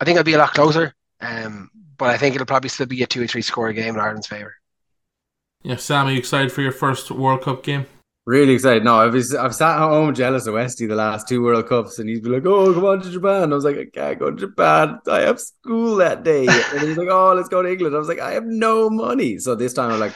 Speaker 2: I think it'll be a lot closer. Um, but I think it'll probably still be a two or three score game in Ireland's favour.
Speaker 1: Yeah, Sam, are you excited for your first World Cup game?
Speaker 3: Really excited. No, I've I've sat at home jealous of Westy the last two World Cups, and he's been like, "Oh, come on to Japan." I was like, "I can't go to Japan. I have school that day." And he's like, "Oh, let's go to England." I was like, "I have no money." So this time, I'm like,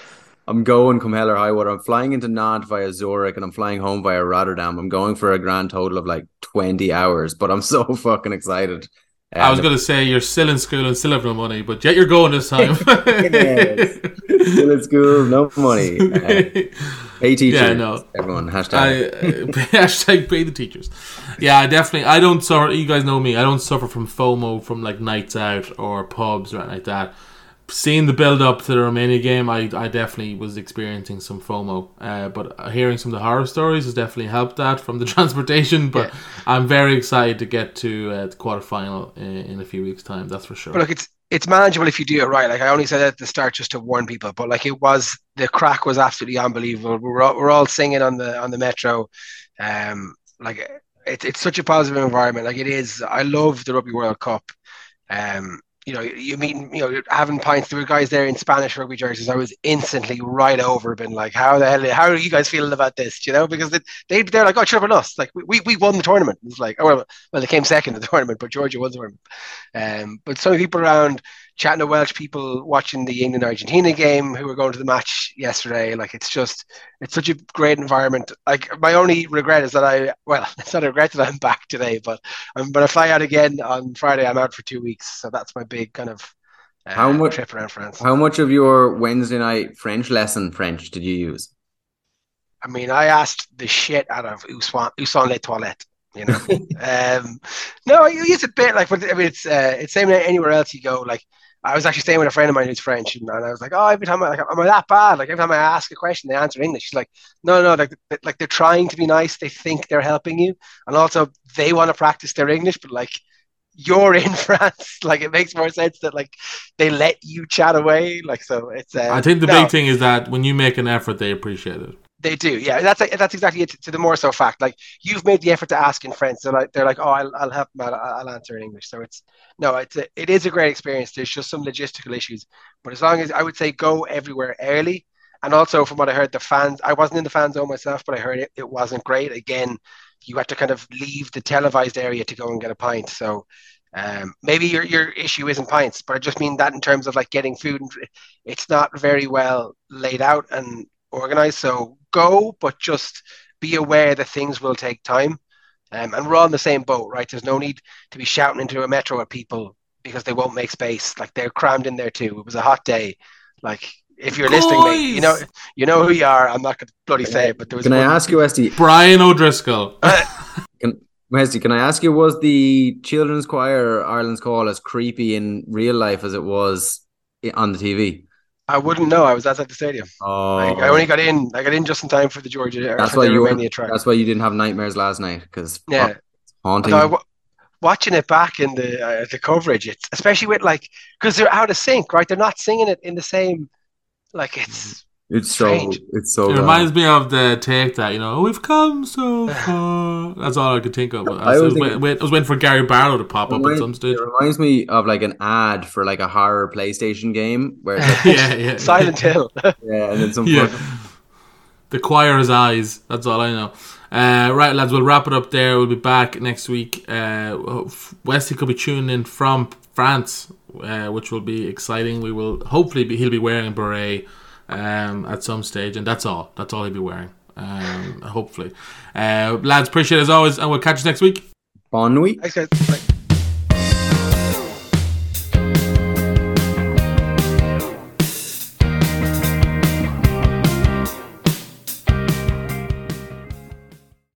Speaker 3: "I'm going come hell or high water." I'm flying into Nantes via Zurich, and I'm flying home via Rotterdam. I'm going for a grand total of like 20 hours, but I'm so fucking excited.
Speaker 1: I was going to say you're still in school and still have no money, but yet you're going this time.
Speaker 3: still in school, no money. Uh, pay teachers. Yeah, no. Everyone hashtag. I,
Speaker 1: uh, hashtag pay the teachers. Yeah, I definitely. I don't suffer. You guys know me. I don't suffer from FOMO from like nights out or pubs or anything like that seeing the build up to the Romania game, I, I definitely was experiencing some FOMO. Uh, but hearing some of the horror stories has definitely helped that from the transportation. But yeah. I'm very excited to get to uh, the quarterfinal in, in a few weeks' time. That's for sure.
Speaker 2: But look, it's it's manageable if you do it right. Like I only said at the start just to warn people, but like it was the crack was absolutely unbelievable. We're all, we're all singing on the on the metro. Um, like it's it's such a positive environment. Like it is. I love the Rugby World Cup. Um, you know, you meeting, you know, having pints. There were guys there in Spanish rugby jerseys. I was instantly right over, been like, how the hell, how are you guys feeling about this? You know, because they, they they're like, oh, sure, us. Like we, we won the tournament. It's like, oh well, well, they came second in the tournament, but Georgia won the tournament. Um, but some people around chatting to Welsh people watching the England Argentina game who were going to the match yesterday. Like it's just it's such a great environment. Like my only regret is that I well, it's not a regret that I'm back today, but I'm but I fly out again on Friday. I'm out for two weeks, so that's my big kind of uh, how much trip around France.
Speaker 3: How much of your Wednesday night French lesson French did you use?
Speaker 2: I mean, I asked the shit out of Usan, Usan Les Toilettes. You know, um, no, you use a bit like, but I mean, it's uh, it's same anywhere else you go. Like, I was actually staying with a friend of mine who's French, and, I was like, oh, every time I like, am I that bad? Like every time I ask a question, they answer English. She's like, no, no, like like they're trying to be nice. They think they're helping you, and also they want to practice their English, but like you're in France. Like it makes more sense that like they let you chat away. Like so, it's. Uh,
Speaker 1: I think the
Speaker 2: no,
Speaker 1: big thing is that when you make an effort, they appreciate it.
Speaker 2: They do, yeah. That's that's exactly it. To the more so fact, like you've made the effort to ask in French, so like they're like, oh, I'll, I'll help them. I'll, I'll answer in English. So it's no, it's a, it is a great experience. There's just some logistical issues, but as long as I would say go everywhere early, and also from what I heard, the fans. I wasn't in the fan zone myself, but I heard it, it wasn't great. Again, you had to kind of leave the televised area to go and get a pint. So um, maybe your your issue isn't pints, but I just mean that in terms of like getting food, it's not very well laid out and organized. So go, but just be aware that things will take time. Um, and we're all in the same boat, right? There's no need to be shouting into a metro at people because they won't make space. Like they're crammed in there too. It was a hot day. Like if you're listening, mate, you know you know who you are. I'm not going to bloody say it, but there was.
Speaker 3: Can I ask you, Westy?
Speaker 1: Brian O'Driscoll.
Speaker 3: can, Westy, can I ask you, was the children's choir Ireland's Call as creepy in real life as it was on the TV?
Speaker 2: I wouldn't know. I was outside the stadium.
Speaker 3: Oh,
Speaker 2: I, I only got in. I got in just in time for the Georgia.
Speaker 3: That's why you.
Speaker 2: Romania track.
Speaker 3: That's why you didn't have nightmares last night because
Speaker 2: Yeah.
Speaker 3: haunting.
Speaker 2: Watching it back in the uh, the coverage, it's especially with like because they're out of sync, right? They're not singing it in the same. Like it's
Speaker 3: It's so. It's so.
Speaker 1: It
Speaker 3: bad.
Speaker 1: reminds me of the take that you know we've come so far. That's all I could think of. I was,
Speaker 3: I was
Speaker 1: wait-
Speaker 3: thinking-
Speaker 1: wait- I was waiting for Gary Barlow to pop
Speaker 3: It
Speaker 1: up at some stage.
Speaker 3: It reminds me of like an ad for like a horror PlayStation game where it's like,
Speaker 1: yeah, yeah.
Speaker 2: Silent Hill.
Speaker 3: yeah, and then some
Speaker 1: Yeah.
Speaker 3: fucking-
Speaker 1: The choir's eyes. That's all I know. Uh, right, lads, we'll wrap it up there. We'll be back next week. Uh, Wesley could be tuning in from France, uh, which will be exciting. We will hopefully be. He'll be wearing a beret um, at some stage, and that's all. That's all he'll be wearing. Um, hopefully, uh, lads, appreciate it as always, and we'll catch you next week.
Speaker 3: Bon nuit.
Speaker 2: Thanks, guys. Bye.